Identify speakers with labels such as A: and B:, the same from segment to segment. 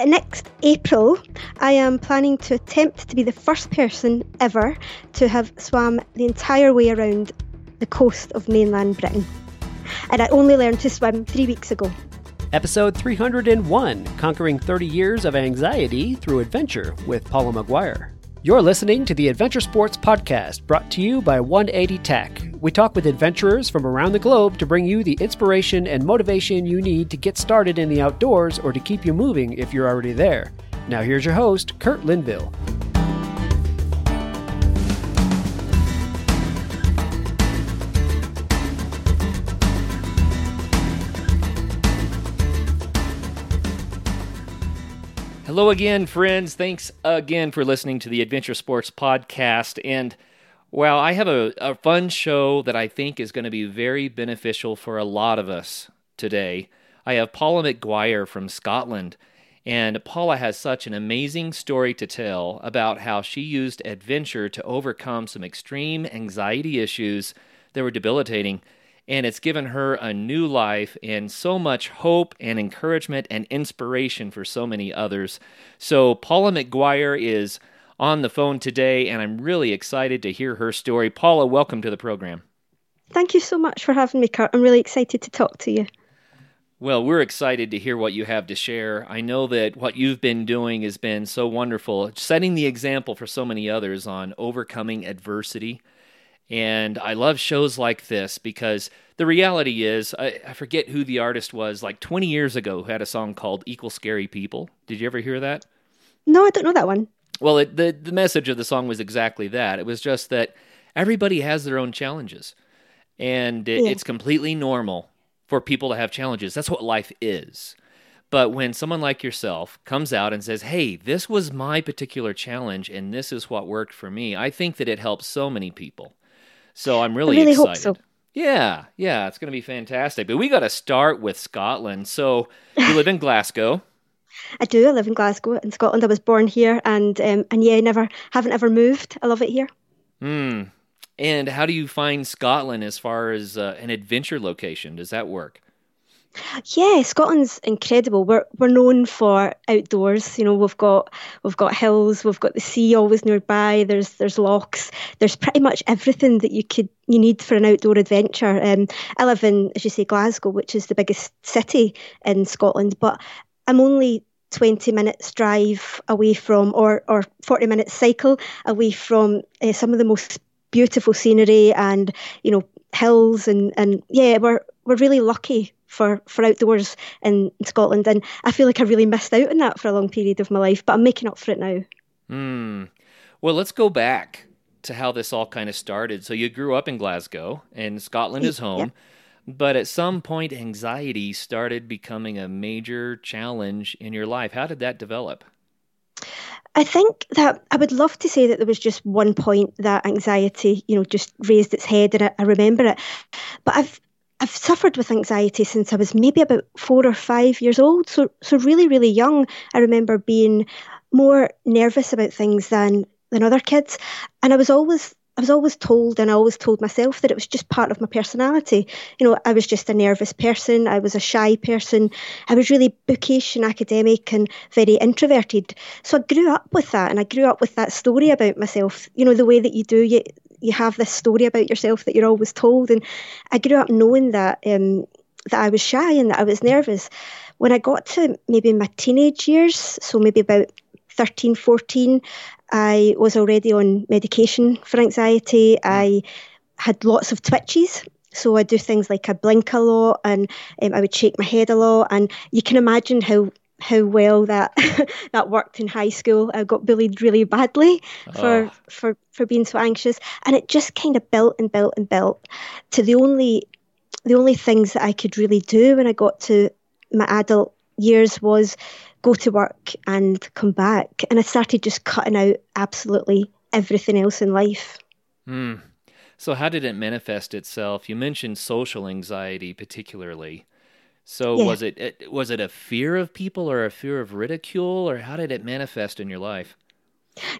A: Uh, next April, I am planning to attempt to be the first person ever to have swam the entire way around the coast of mainland Britain. And I only learned to swim three weeks ago.
B: Episode 301 Conquering 30 Years of Anxiety Through Adventure with Paula McGuire. You're listening to the Adventure Sports Podcast, brought to you by 180 Tech. We talk with adventurers from around the globe to bring you the inspiration and motivation you need to get started in the outdoors or to keep you moving if you're already there. Now, here's your host, Kurt Linville. Hello again, friends. Thanks again for listening to the Adventure Sports Podcast. And well, I have a, a fun show that I think is going to be very beneficial for a lot of us today. I have Paula McGuire from Scotland. And Paula has such an amazing story to tell about how she used adventure to overcome some extreme anxiety issues that were debilitating and it's given her a new life and so much hope and encouragement and inspiration for so many others. So, Paula McGuire is on the phone today, and I'm really excited to hear her story. Paula, welcome to the program.
A: Thank you so much for having me, Kurt. I'm really excited to talk to you.
B: Well, we're excited to hear what you have to share. I know that what you've been doing has been so wonderful, setting the example for so many others on overcoming adversity and I love shows like this because the reality is, I, I, forget who the artist was, like 20 years ago, who had a song called Equal Scary People. Did you ever hear that?
A: No, I don't know that one.
B: Well, it, the, the message of the song was exactly that. It was just that everybody has their own challenges, and it, yeah. it's completely normal for people to have challenges. That's what life is. But when someone like yourself comes out and says, hey, this was my particular challenge and this is what worked for me, I think that it helps so many people. So I'm really,
A: really
B: excited.
A: So.
B: Yeah, yeah, it's going to be fantastic. But we got to start with Scotland. So you live in Glasgow.
A: I do. I live in Glasgow in Scotland. I was born here, and um, and yeah, never haven't ever moved. I love it here.
B: Hmm. And how do you find Scotland as far as uh, an adventure location? Does that work?
A: Yeah, Scotland's incredible. We're we're known for outdoors. You know, we've got we've got hills, we've got the sea always nearby. There's there's lochs. There's pretty much everything that you could you need for an outdoor adventure. Um, I live in, as you say, Glasgow, which is the biggest city in Scotland, but I'm only 20 minutes drive away from, or or 40 minutes cycle away from uh, some of the most beautiful scenery and you know hills and and yeah, we're we're really lucky for, for outdoors in, Scotland. And I feel like I really missed out on that for a long period of my life, but I'm making up for it now.
B: Hmm. Well, let's go back to how this all kind of started. So you grew up in Glasgow, and Scotland is home. Yeah. But at some point, anxiety started becoming a major challenge in your life. How did that develop?
A: I think that I would love to say that there was just one point that anxiety, you know, just raised its head and I, I remember it. But I've I've suffered with anxiety since I was maybe about four or five years old. So, so really, really young. I remember being more nervous about things than than other kids, and I was always I was always told, and I always told myself that it was just part of my personality. You know, I was just a nervous person. I was a shy person. I was really bookish and academic and very introverted. So I grew up with that, and I grew up with that story about myself. You know, the way that you do, you you have this story about yourself that you're always told. And I grew up knowing that um, that I was shy and that I was nervous. When I got to maybe my teenage years, so maybe about 13, 14, I was already on medication for anxiety. I had lots of twitches. So I do things like I blink a lot and um, I would shake my head a lot. And you can imagine how how well that that worked in high school. I got bullied really badly for oh. for for being so anxious, and it just kind of built and built and built to the only the only things that I could really do when I got to my adult years was go to work and come back, and I started just cutting out absolutely everything else in life.
B: Hmm. So, how did it manifest itself? You mentioned social anxiety, particularly. So yeah. was it was it a fear of people or a fear of ridicule or how did it manifest in your life?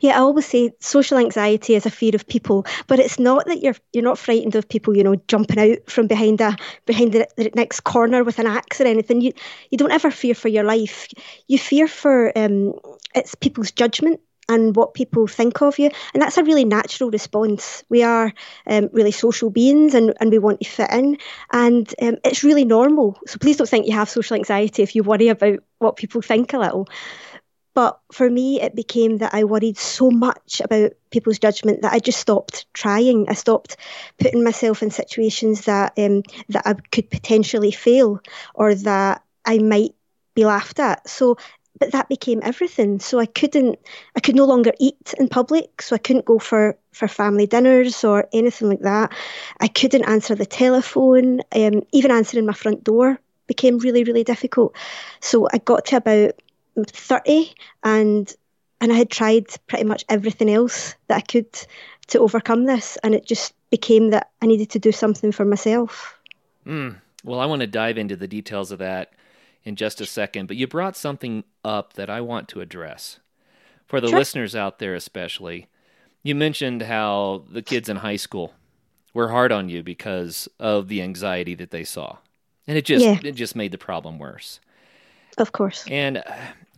A: Yeah, I always say social anxiety is a fear of people, but it's not that you're you're not frightened of people, you know, jumping out from behind a behind the, the next corner with an axe or anything. You you don't ever fear for your life. You fear for um, it's people's judgment and what people think of you. And that's a really natural response. We are um, really social beings and, and we want to fit in. And um, it's really normal. So please don't think you have social anxiety if you worry about what people think a little. But for me, it became that I worried so much about people's judgment that I just stopped trying. I stopped putting myself in situations that um, that I could potentially fail or that I might be laughed at. So but that became everything. So I couldn't, I could no longer eat in public. So I couldn't go for, for family dinners or anything like that. I couldn't answer the telephone. Um, even answering my front door became really, really difficult. So I got to about 30 and and I had tried pretty much everything else that I could to overcome this. And it just became that I needed to do something for myself.
B: Mm. Well, I want to dive into the details of that in just a second, but you brought something up that I want to address. For the sure. listeners out there, especially, you mentioned how the kids in high school were hard on you because of the anxiety that they saw. And it just yeah. it just made the problem worse.
A: Of course.
B: And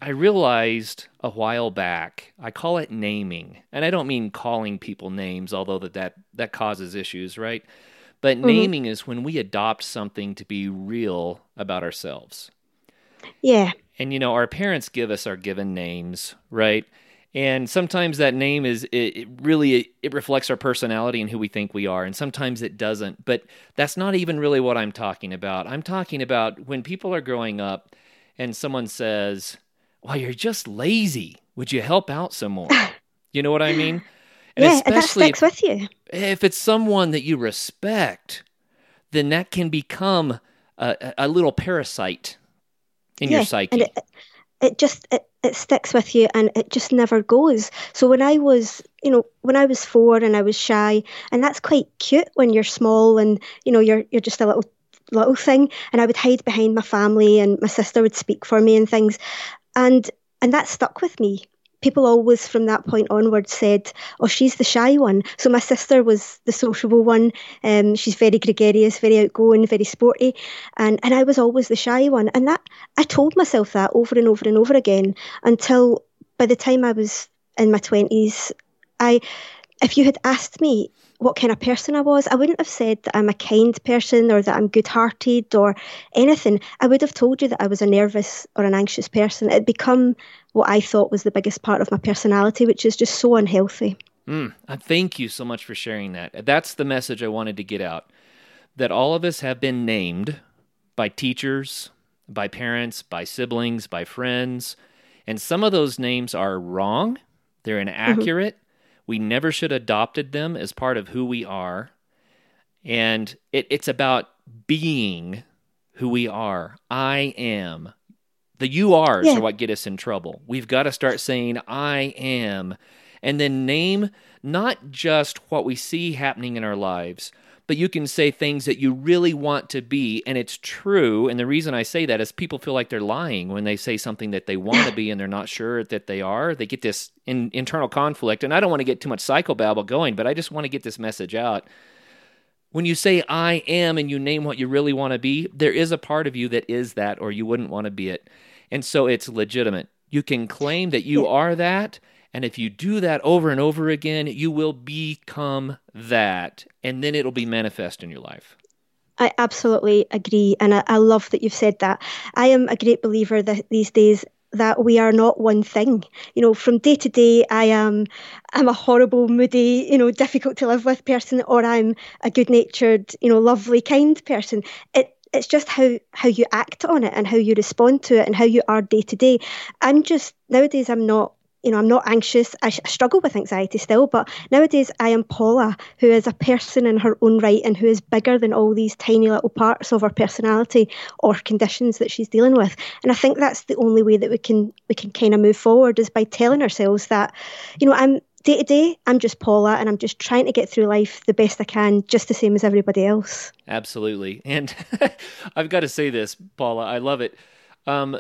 B: I realized a while back, I call it naming. And I don't mean calling people names, although that that, that causes issues, right? But mm-hmm. naming is when we adopt something to be real about ourselves.
A: Yeah.
B: And you know, our parents give us our given names, right? And sometimes that name is it, it really it reflects our personality and who we think we are, and sometimes it doesn't. But that's not even really what I'm talking about. I'm talking about when people are growing up and someone says, "Well, you're just lazy. Would you help out some more?" you know what I mean?
A: And yeah, especially and that sticks if, with you.
B: If it's someone that you respect, then that can become a, a little parasite in yeah, your psyche.
A: And it, it just it, it sticks with you and it just never goes. So when I was, you know, when I was four and I was shy, and that's quite cute when you're small and you know you're you're just a little little thing, and I would hide behind my family and my sister would speak for me and things, and and that stuck with me people always from that point onward said, "Oh, she's the shy one." So my sister was the sociable one. Um, she's very gregarious, very outgoing, very sporty, and and I was always the shy one. And that I told myself that over and over and over again until by the time I was in my twenties, I, if you had asked me what kind of person I was, I wouldn't have said that I'm a kind person or that I'm good hearted or anything. I would have told you that I was a nervous or an anxious person. It had become what I thought was the biggest part of my personality, which is just so unhealthy.
B: Mm, thank you so much for sharing that. That's the message I wanted to get out that all of us have been named by teachers, by parents, by siblings, by friends. And some of those names are wrong, they're mm-hmm. inaccurate. Mm-hmm. We never should have adopted them as part of who we are. And it, it's about being who we are. I am. The you are's yeah. are what get us in trouble. We've got to start saying, I am, and then name not just what we see happening in our lives, but you can say things that you really want to be, and it's true. And the reason I say that is people feel like they're lying when they say something that they want to be and they're not sure that they are. They get this in, internal conflict, and I don't want to get too much psychobabble going, but I just want to get this message out. When you say I am and you name what you really want to be, there is a part of you that is that, or you wouldn't want to be it. And so it's legitimate. You can claim that you are that. And if you do that over and over again, you will become that. And then it'll be manifest in your life.
A: I absolutely agree. And I, I love that you've said that. I am a great believer that these days that we are not one thing. You know, from day to day, I am I'm a horrible, moody, you know, difficult to live with person, or I'm a good natured, you know, lovely, kind person. It it's just how how you act on it and how you respond to it and how you are day to day. I'm just nowadays I'm not you know, I'm not anxious. I, I, struggle with anxiety still, but nowadays I am Paula, who is a person in her own right and who is bigger than all these tiny little parts of her personality or conditions that she's dealing with. And I think that's the only way that we can we can kind of move forward is by telling ourselves that, you know, I'm day to day, I'm just Paula and I'm just trying to get through life the best I can, just the same as everybody else.
B: Absolutely. And I've got to say this, Paula, I love it. Um,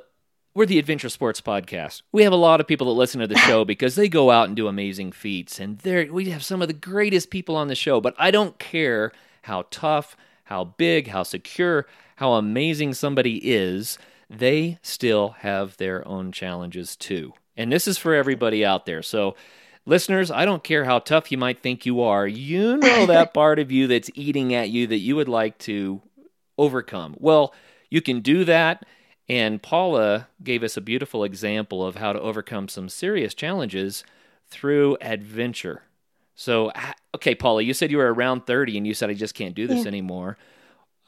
B: we're the Adventure Sports Podcast. We have a lot of people that listen to the show because they go out and do amazing feats, and there we have some of the greatest people on the show. But I don't care how tough, how big, how secure, how amazing somebody is. They still have their own challenges too, and this is for everybody out there. So. Listeners, I don't care how tough you might think you are. You know that part of you that's eating at you that you would like to overcome. Well, you can do that and Paula gave us a beautiful example of how to overcome some serious challenges through adventure. So, okay, Paula, you said you were around 30 and you said, I just can't do this yeah. anymore.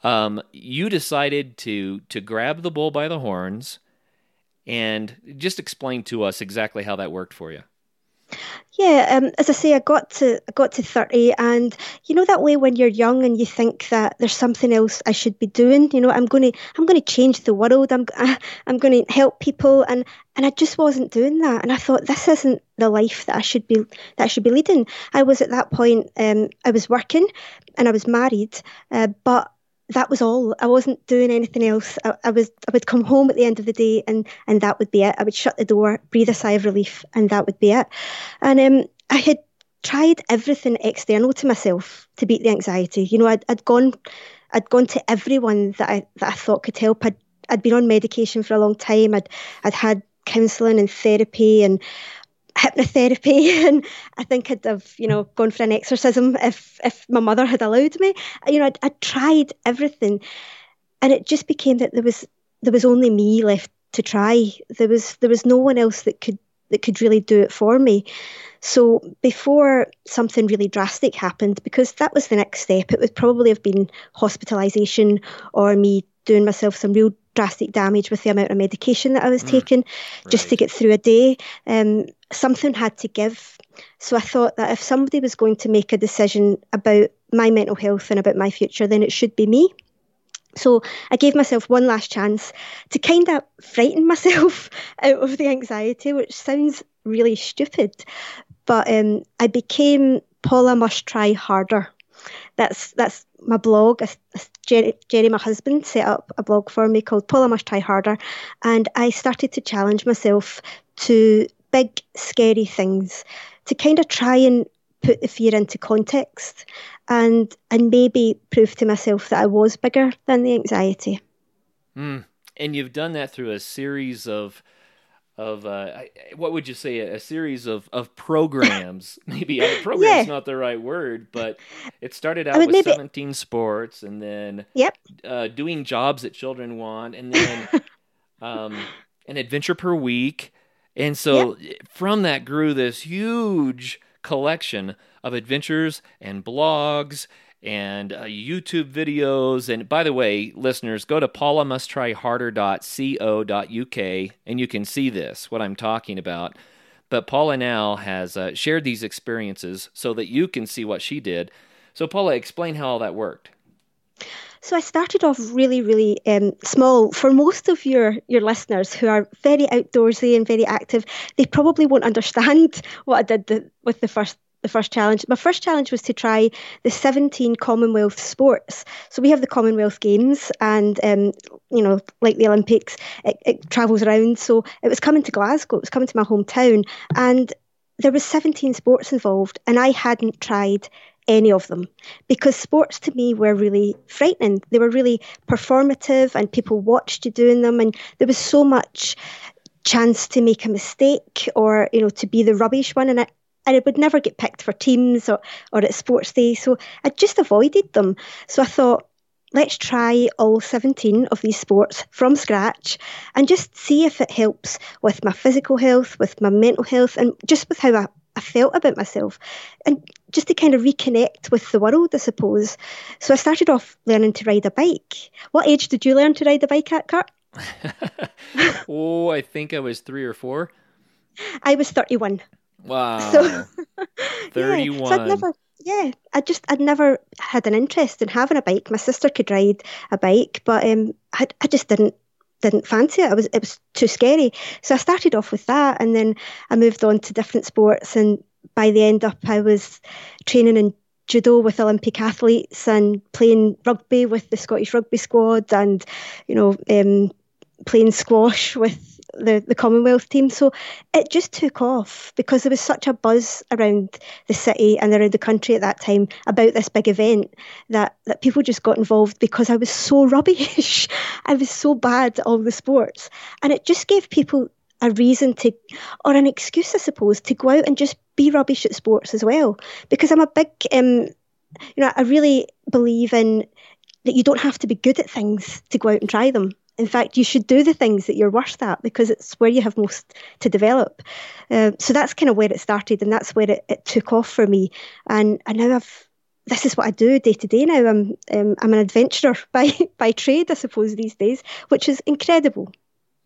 B: Um, you decided to, to grab the bull by the horns and just explain to us exactly how that worked for you.
A: Yeah, um, as I say, I got to I got to thirty, and you know that way when you're young and you think that there's something else I should be doing. You know, I'm going to I'm going to change the world. I'm I'm going to help people, and and I just wasn't doing that. And I thought this isn't the life that I should be that I should be leading. I was at that point. Um, I was working, and I was married, uh, but that was all. I wasn't doing anything else. I, I, was I would come home at the end of the day and and that would be it. I would shut the door, breathe a sigh of relief, and that would be it. And um, I had tried everything external to myself to beat the anxiety. You know, I'd, I'd gone I'd gone to everyone that I that I thought could help. I'd I'd been on medication for a long time. I'd I'd had counselling and therapy and hypnotherapy and I think I'd have, you know, gone for an exorcism if if my mother had allowed me. You know, I'd, I'd tried everything and it just became that there was there was only me left to try. There was there was no one else that could that could really do it for me. So before something really drastic happened, because that was the next step, it would probably have been hospitalisation or me doing myself some real drastic damage with the amount of medication that I was mm, taking right. just to get through a day. Um, something had to give. So I thought that if somebody was going to make a decision about my mental health and about my future, then it should be me. So I gave myself one last chance to kind of frighten myself out of the anxiety, which sounds really stupid. But um, I became Paula Must Try Harder. That's that's my blog. Jerry, Jerry, my husband, set up a blog for me called Paula Must Try Harder, and I started to challenge myself to big, scary things, to kind of try and put the fear into context, and and maybe prove to myself that I was bigger than the anxiety.
B: Mm. And you've done that through a series of of uh, what would you say a, a series of of programs maybe uh, program's yeah. not the right word but it started out I mean, with maybe... 17 sports and then
A: yep
B: uh, doing jobs that children want and then um, an adventure per week and so yep. from that grew this huge collection of adventures and blogs and uh, YouTube videos. And by the way, listeners, go to paulamustTryharder.co.uk and you can see this, what I'm talking about. But Paula now has uh, shared these experiences so that you can see what she did. So, Paula, explain how all that worked.
A: So I started off really, really um, small. For most of your your listeners who are very outdoorsy and very active, they probably won't understand what I did the, with the first the first challenge. My first challenge was to try the 17 Commonwealth sports. So we have the Commonwealth Games, and um, you know, like the Olympics, it, it travels around. So it was coming to Glasgow. It was coming to my hometown, and there was 17 sports involved, and I hadn't tried any of them because sports to me were really frightening. They were really performative, and people watched you doing them, and there was so much chance to make a mistake or you know to be the rubbish one and I, and it would never get picked for teams or, or at sports day. So I just avoided them. So I thought, let's try all 17 of these sports from scratch and just see if it helps with my physical health, with my mental health, and just with how I, I felt about myself. And just to kind of reconnect with the world, I suppose. So I started off learning to ride a bike. What age did you learn to ride a bike at, Kurt?
B: oh, I think I was three or four.
A: I was 31.
B: Wow. So, 31. Yeah, so
A: I'd never, yeah, I just, I'd never had an interest in having a bike. My sister could ride a bike, but um, I, I just didn't didn't fancy it. I was it was too scary. So I started off with that, and then I moved on to different sports. And by the end up, I was training in judo with Olympic athletes and playing rugby with the Scottish rugby squad, and you know, um, playing squash with the, the Commonwealth team. So it just took off because there was such a buzz around the city and around the country at that time about this big event that, that people just got involved because I was so rubbish. I was so bad at all the sports. And it just gave people a reason to, or an excuse, I suppose, to go out and just be rubbish at sports as well. Because I'm a big, um, you know, I really believe in that you don't have to be good at things to go out and try them. In fact, you should do the things that you're worst at because it's where you have most to develop. Uh, so that's kind of where it started, and that's where it, it took off for me. And and now I've this is what I do day to day now. I'm um, I'm an adventurer by by trade, I suppose these days, which is incredible.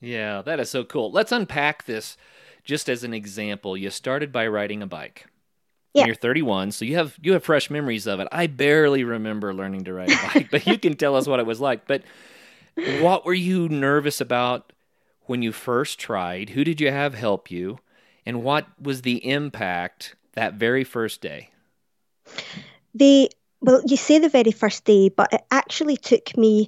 B: Yeah, that is so cool. Let's unpack this just as an example. You started by riding a bike. Yeah. You're 31, so you have you have fresh memories of it. I barely remember learning to ride a bike, but you can tell us what it was like. But what were you nervous about when you first tried? Who did you have help you? And what was the impact that very first day?
A: The well, you say the very first day, but it actually took me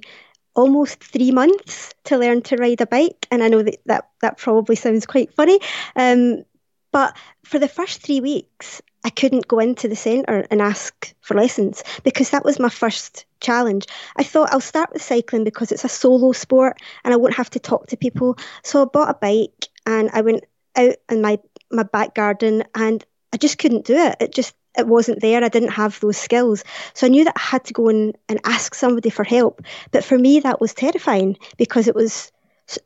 A: almost three months to learn to ride a bike. And I know that that, that probably sounds quite funny. Um, but for the first three weeks, I couldn't go into the centre and ask for lessons because that was my first challenge. I thought I'll start with cycling because it's a solo sport and I won't have to talk to people. So I bought a bike and I went out in my, my back garden and I just couldn't do it. It just it wasn't there. I didn't have those skills. So I knew that I had to go and, and ask somebody for help. But for me, that was terrifying because it was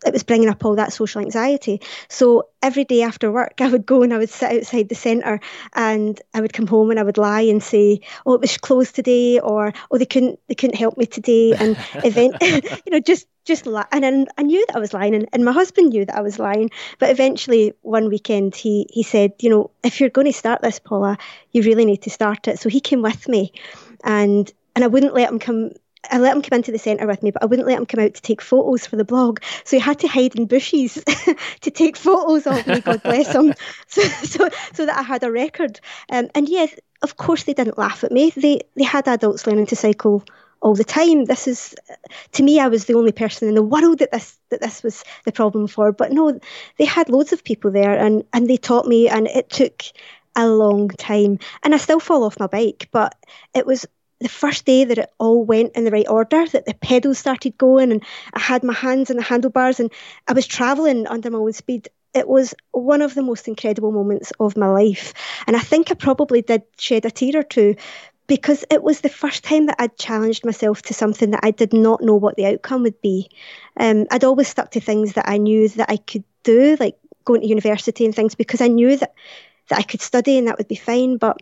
A: it was bringing up all that social anxiety. So every day after work, I would go and I would sit outside the centre and I would come home and I would lie and say, "Oh, it was closed today," or "Oh, they couldn't they couldn't help me today," and event, you know, just just lie. And I, I knew that I was lying, and, and my husband knew that I was lying. But eventually, one weekend, he he said, "You know, if you're going to start this, Paula, you really need to start it." So he came with me, and and I wouldn't let him come I let him come into the centre with me, but I wouldn't let him come out to take photos for the blog. So he had to hide in bushes to take photos of me, God bless him, so, so, so that I had a record. Um, and yes, of course, they didn't laugh at me. They, they had adults learning to cycle all the time. This is, to me, I was the only person in the world that this that this was the problem for. But no, they had loads of people there, and and they taught me, and it took a long time. And I still fall off my bike, but it was the first day that it all went in the right order, that the pedals started going and I had my hands on the handlebars and I was travelling under my own speed, it was one of the most incredible moments of my life. And I think I probably did shed a tear or two because it was the first time that I'd challenged myself to something that I did not know what the outcome would be. Um, I'd always stuck to things that I knew that I could do, like going to university and things, because I knew that, that I could study and that would be fine. But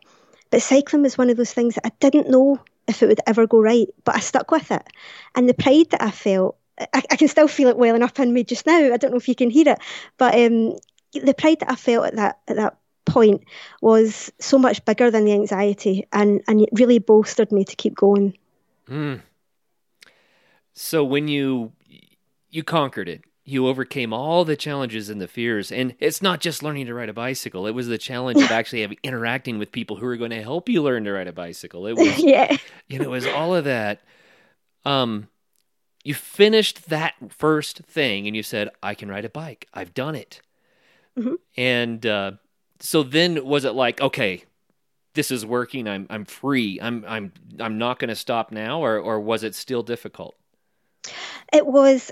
A: but cycling was one of those things that I didn't know if it would ever go right, but I stuck with it. And the pride that I felt, I, I can still feel it welling up in me just now. I don't know if you can hear it, but um, the pride that I felt at that at that point was so much bigger than the anxiety, and and it really bolstered me to keep going.
B: Mm. So when you you conquered it, you overcame all the challenges and the fears. And it's not just learning to ride a bicycle. It was the challenge of actually having, interacting with people who are going to help you learn to ride a bicycle. It was, yeah. you know, it was all of that. Um, you finished that first thing and you said, I can ride a bike. I've done it. Mm-hmm. And, uh, so then was it like, okay, this is working. I'm, I'm free. I'm, I'm, I'm not going to stop now. Or, or was it still difficult?
A: It was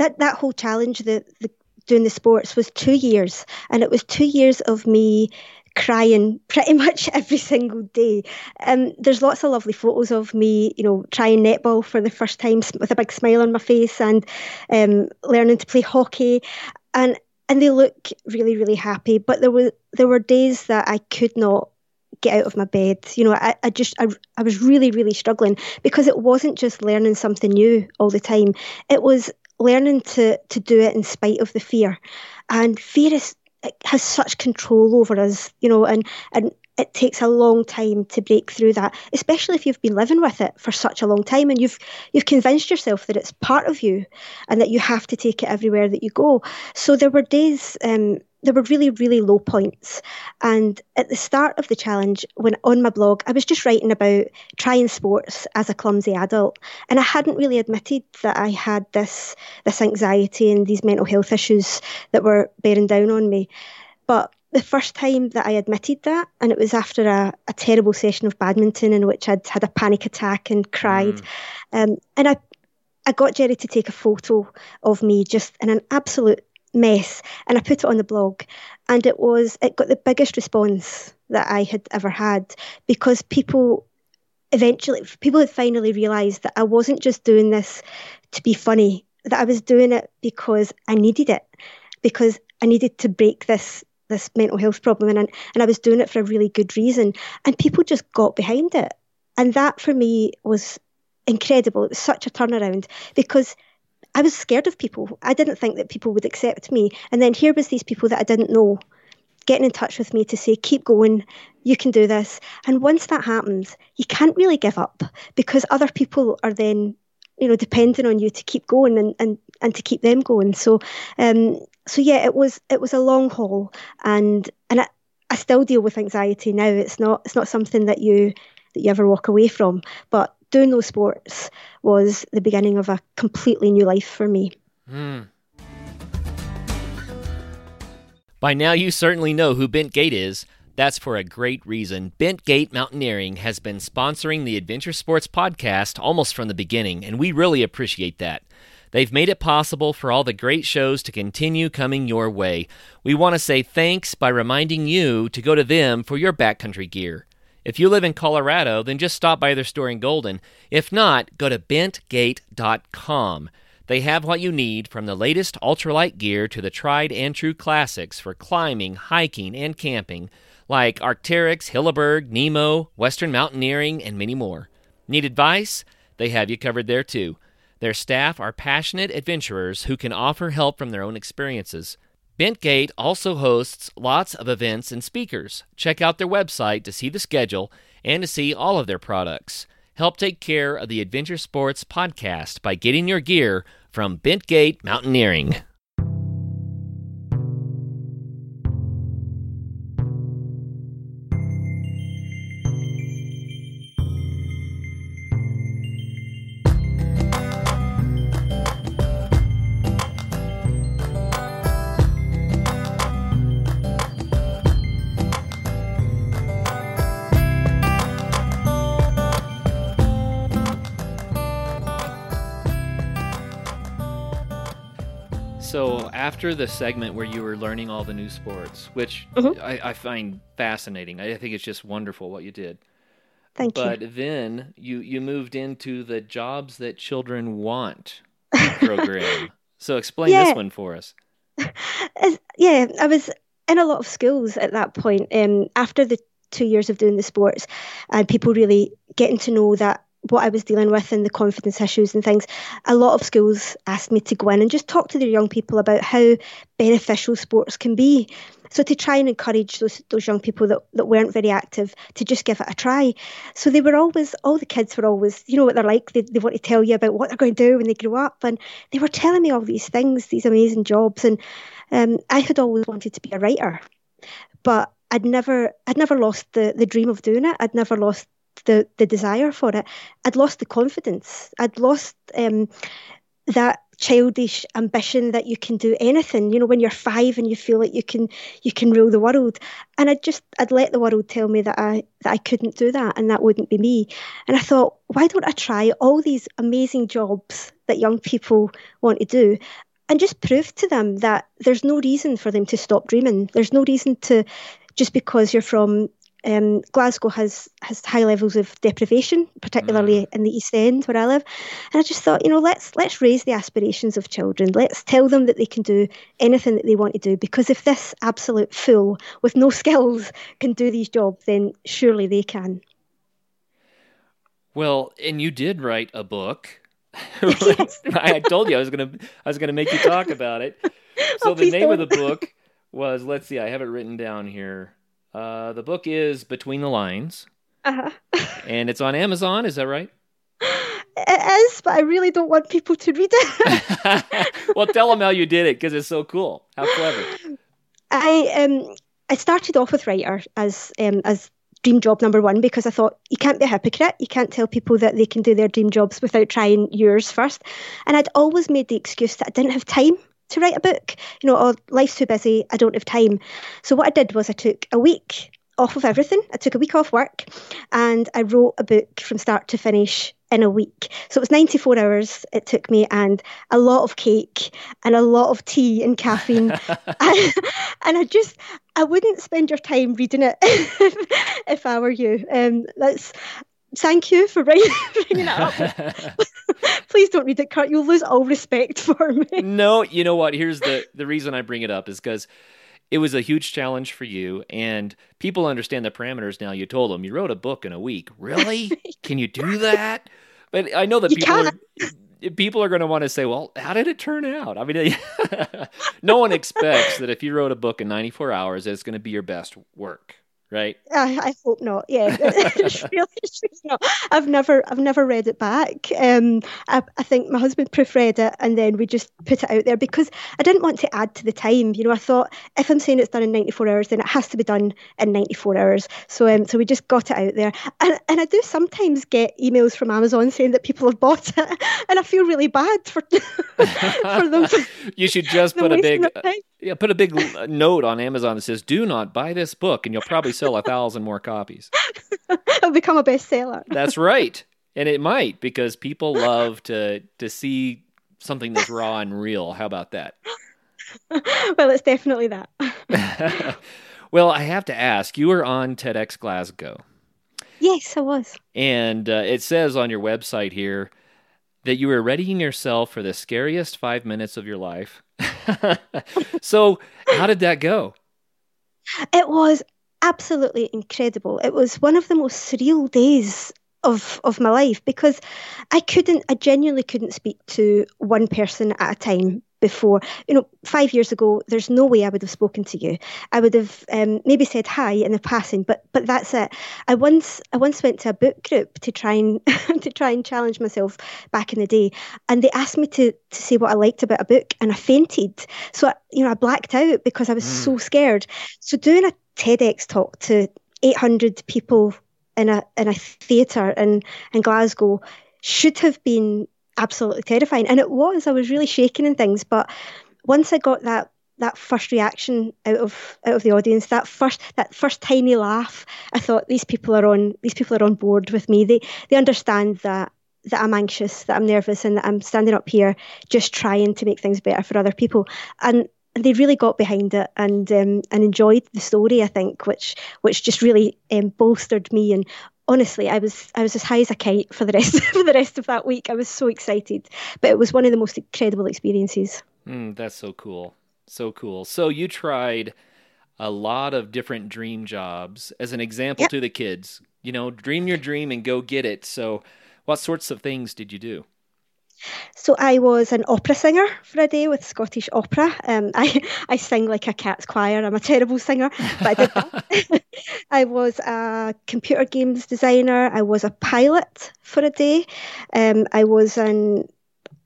A: that that whole challenge, the, the doing the sports, was two years, and it was two years of me crying pretty much every single day. Um, there's lots of lovely photos of me, you know, trying netball for the first time with a big smile on my face and um, learning to play hockey, and and they look really really happy. But there were there were days that I could not get out of my bed. You know, I, I just I, I was really really struggling because it wasn't just learning something new all the time. It was learning to to do it in spite of the fear, and fear is has such control over us, you know, and and it takes a long time to break through that, especially if you've been living with it for such a long time and you've you've convinced yourself that it's part of you and that you have to take it everywhere that you go. So there were days um, there were really, really low points. And at the start of the challenge, when on my blog, I was just writing about trying sports as a clumsy adult. And I hadn't really admitted that I had this this anxiety and these mental health issues that were bearing down on me. But the first time that I admitted that, and it was after a, a terrible session of badminton in which I'd had a panic attack and cried. Mm. Um, and I I got Jerry to take a photo of me just in an absolute mess and I put it on the blog and it was it got the biggest response that I had ever had because people eventually people had finally realized that I wasn't just doing this to be funny that I was doing it because I needed it because I needed to break this this mental health problem and and I was doing it for a really good reason and people just got behind it. And that for me was incredible. It was such a turnaround because I was scared of people. I didn't think that people would accept me. And then here was these people that I didn't know getting in touch with me to say, keep going, you can do this. And once that happens, you can't really give up because other people are then, you know, depending on you to keep going and, and, and to keep them going. So um so yeah, it was it was a long haul and and I, I still deal with anxiety now. It's not it's not something that you that you ever walk away from. But doing those sports was the beginning of a completely new life for me. Mm.
B: By now, you certainly know who Bent Gate is. That's for a great reason. Bent Gate Mountaineering has been sponsoring the Adventure Sports podcast almost from the beginning, and we really appreciate that. They've made it possible for all the great shows to continue coming your way. We want to say thanks by reminding you to go to them for your backcountry gear. If you live in Colorado, then just stop by their store in Golden. If not, go to bentgate.com. They have what you need from the latest ultralight gear to the tried and true classics for climbing, hiking, and camping, like Arc'teryx, Hilleberg, Nemo, Western Mountaineering, and many more. Need advice? They have you covered there too. Their staff are passionate adventurers who can offer help from their own experiences. Bentgate also hosts lots of events and speakers. Check out their website to see the schedule and to see all of their products. Help take care of the Adventure Sports podcast by getting your gear from Bentgate Mountaineering. After the segment where you were learning all the new sports, which mm-hmm. I, I, find fascinating. I think it's just wonderful what you did.
A: Thank
B: but
A: you.
B: But then you you moved into the jobs that children want program. so explain yeah. this one for us.
A: yeah, I was in a lot of schools at that point. Um, after the two years of doing the sports, and people really getting to know that what I was dealing with and the confidence issues and things, a lot of schools asked me to go in and just talk to their young people about how beneficial sports can be. So to try and encourage those those young people that, that weren't very active to just give it a try. So they were always all the kids were always, you know what they're like, they, they want to tell you about what they're going to do when they grow up. And they were telling me all these things, these amazing jobs. And um, I had always wanted to be a writer. But I'd never I'd never lost the, the dream of doing it. I'd never lost the the desire for it. I'd lost the confidence. I'd lost um, that childish ambition that you can do anything. You know, when you're five and you feel like you can you can rule the world. And I just I'd let the world tell me that I that I couldn't do that and that wouldn't be me. And I thought, why don't I try all these amazing jobs that young people want to do? And just prove to them that there's no reason for them to stop dreaming. There's no reason to just because you're from um, Glasgow has has high levels of deprivation, particularly mm. in the East End where I live. And I just thought, you know, let's let's raise the aspirations of children. Let's tell them that they can do anything that they want to do. Because if this absolute fool with no skills can do these jobs, then surely they can.
B: Well, and you did write a book. I told you I was gonna I was gonna make you talk about it. So oh, the name don't. of the book was let's see, I have it written down here. Uh, the book is Between the Lines. Uh-huh. and it's on Amazon, is that right?
A: It is, but I really don't want people to read it.
B: well, tell them how you did it because it's so cool. How clever.
A: I um I started off with writer as um as dream job number one because I thought you can't be a hypocrite. You can't tell people that they can do their dream jobs without trying yours first. And I'd always made the excuse that I didn't have time to write a book. You know, oh, life's too busy. I don't have time. So what I did was I took a week off of everything. I took a week off work and I wrote a book from start to finish in a week. So it was 94 hours it took me and a lot of cake and a lot of tea and caffeine. and, and, I just, I wouldn't spend your time reading it if, if I were you. Um, that's, thank you for bringing, bringing it up. Please don't read it, Kurt. You'll lose all respect for me.
B: No, you know what? Here's the, the reason I bring it up is because it was a huge challenge for you and people understand the parameters now. You told them you wrote a book in a week. Really? Can you do that? But i know that you people are, people are going to want to say well how did it turn out? I mean no one expects that if you wrote a book in 94 hours it's going to be your best work right?
A: I, I hope not. Yeah, it's really, it's really not. I've never, I've never read it back. Um, I, I think my husband proofread it, and then we just put it out there because I didn't want to add to the time. You know, I thought if I'm saying it's done in 94 hours, then it has to be done in 94 hours. So, um, so we just got it out there, and and I do sometimes get emails from Amazon saying that people have bought it, and I feel really bad for for them.
B: you should just put a big, yeah, put a big note on Amazon that says, "Do not buy this book," and you'll probably sell a thousand more copies.
A: It'll become a bestseller.
B: That's right, and it might because people love to to see something that's raw and real. How about that?
A: well, it's definitely that.
B: well, I have to ask. You were on TEDx Glasgow.
A: Yes, I was.
B: And uh, it says on your website here that you were readying yourself for the scariest five minutes of your life. so, how did that go?
A: It was absolutely incredible. It was one of the most surreal days of of my life because I couldn't I genuinely couldn't speak to one person at a time before. You know five years ago there's no way I would have spoken to you. I would have um, maybe said hi in the passing but but that's it. I once I once went to a book group to try and to try and challenge myself back in the day and they asked me to to say what I liked about a book and I fainted. So I, you know I blacked out because I was mm. so scared. So doing a TEDx talk to 800 people in a in a theatre in in Glasgow should have been absolutely terrifying, and it was. I was really shaking and things, but once I got that that first reaction out of out of the audience, that first that first tiny laugh, I thought these people are on these people are on board with me. They they understand that that I'm anxious, that I'm nervous, and that I'm standing up here just trying to make things better for other people. And and they really got behind it and um, and enjoyed the story. I think, which which just really um, bolstered me. And honestly, I was I was as high as a kite for the rest for the rest of that week. I was so excited, but it was one of the most incredible experiences.
B: Mm, that's so cool, so cool. So you tried a lot of different dream jobs as an example yep. to the kids. You know, dream your dream and go get it. So, what sorts of things did you do?
A: So I was an opera singer for a day with Scottish Opera. Um, I I sing like a cat's choir. I'm a terrible singer, but I did that. I was a computer games designer. I was a pilot for a day. Um, I was an,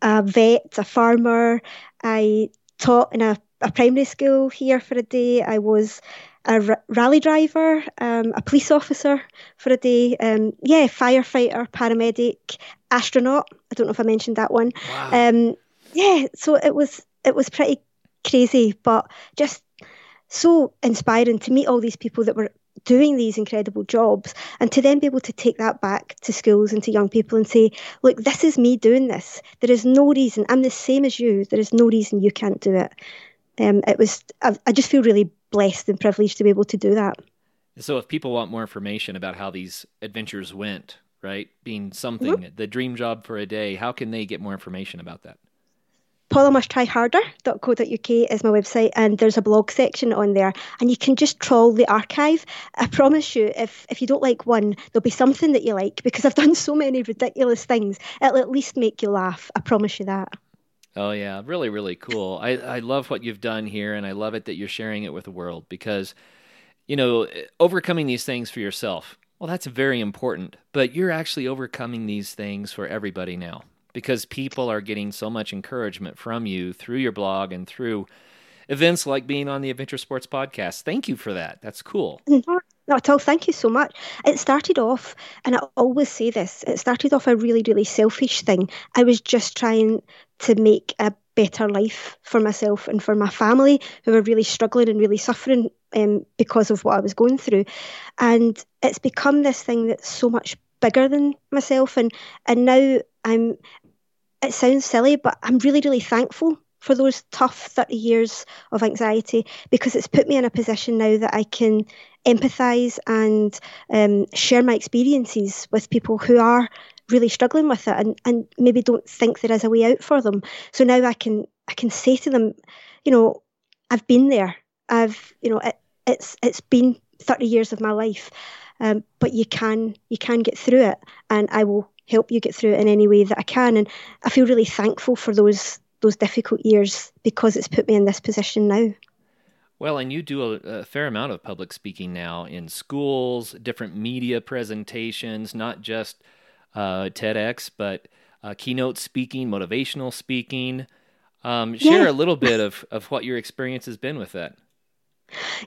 A: a vet, a farmer. I taught in a, a primary school here for a day. I was a r- rally driver, um, a police officer for a day, um, yeah, firefighter, paramedic, astronaut. I don't know if I mentioned that one. Wow. Um, yeah, so it was it was pretty crazy, but just so inspiring to meet all these people that were doing these incredible jobs and to then be able to take that back to schools and to young people and say, look, this is me doing this. There is no reason. I'm the same as you. There is no reason you can't do it. Um, it was. I, I just feel really blessed and privileged to be able to do that.
B: So, if people want more information about how these adventures went, right, being something, mm-hmm. the dream job for a day, how can they get more information about that?
A: paulamusttryharder.co.uk is my website and there's a blog section on there and you can just trawl the archive. I promise you, if, if you don't like one, there'll be something that you like because I've done so many ridiculous things. It'll at least make you laugh. I promise you that.
B: Oh yeah, really, really cool. I, I love what you've done here, and I love it that you're sharing it with the world because, you know, eh, overcoming these things for yourself. Well, that's very important, but you're actually overcoming these things for everybody now because people are getting so much encouragement from you through your blog and through events like being on the Adventure Sports podcast. Thank you for that. That's cool. Mm-hmm.
A: Not, not at all. Thank you so much. It started off, and I always say this, it started off a really, really selfish thing. I was just trying to make a better life for myself and for my family who were really struggling and really suffering um, because of what I was going through. And it's become this thing that's so much bigger than myself. And, and now I'm, it sounds silly, but I'm really, really thankful for those tough 30 years of anxiety because it's put me in a position now that I can empathise and um, share my experiences with people who are really struggling with it and, and maybe don't think there is a way out for them. So now I can I can say to them, you know, I've been there. I've you know it, it's it's been 30 years of my life, um, but you can you can get through it, and I will help you get through it in any way that I can. And I feel really thankful for those those difficult years because it's put me in this position now.
B: Well, and you do a, a, fair amount of public speaking now in schools, different media presentations, not just uh, TEDx, but uh, keynote speaking, motivational speaking. Um, share yeah. a little bit of, of what your experience has been with that.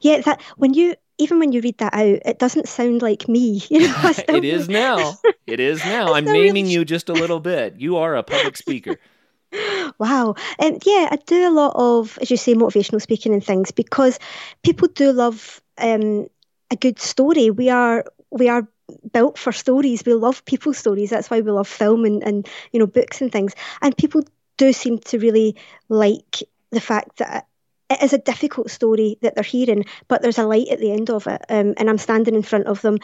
A: Yeah, that when you even when you read that out, it doesn't sound like me. You know,
B: it is now. It is now. I'm naming really... you just a little bit. You are a public speaker.
A: Wow. Um, yeah, I do a lot of, as you say, motivational speaking and things because people do love um, a good story. We are we are built for stories. We love people's stories. That's why we love film and, and you know books and things. And people do seem to really like the fact that it is a difficult story that they're hearing, but there's a light at the end of it. Um, and I'm standing in front of them.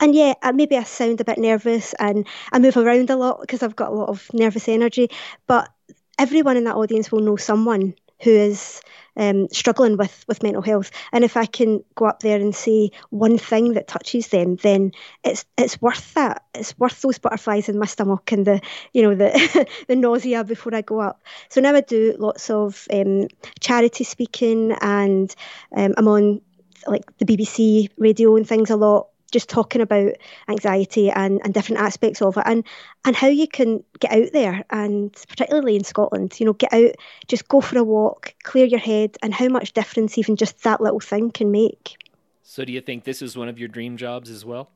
A: And yeah, maybe I sound a bit nervous and I move around a lot because I've got a lot of nervous energy. But everyone in that audience will know someone who is um, struggling with with mental health. And if I can go up there and say one thing that touches them, then it's it's worth that. It's worth those butterflies in my stomach and the you know the the nausea before I go up. So now I do lots of um, charity speaking, and um, I'm on like the BBC radio and things a lot just talking about anxiety and, and different aspects of it and and how you can get out there and particularly in Scotland, you know, get out, just go for a walk, clear your head and how much difference even just that little thing can make.
B: So do you think this is one of your dream jobs as well?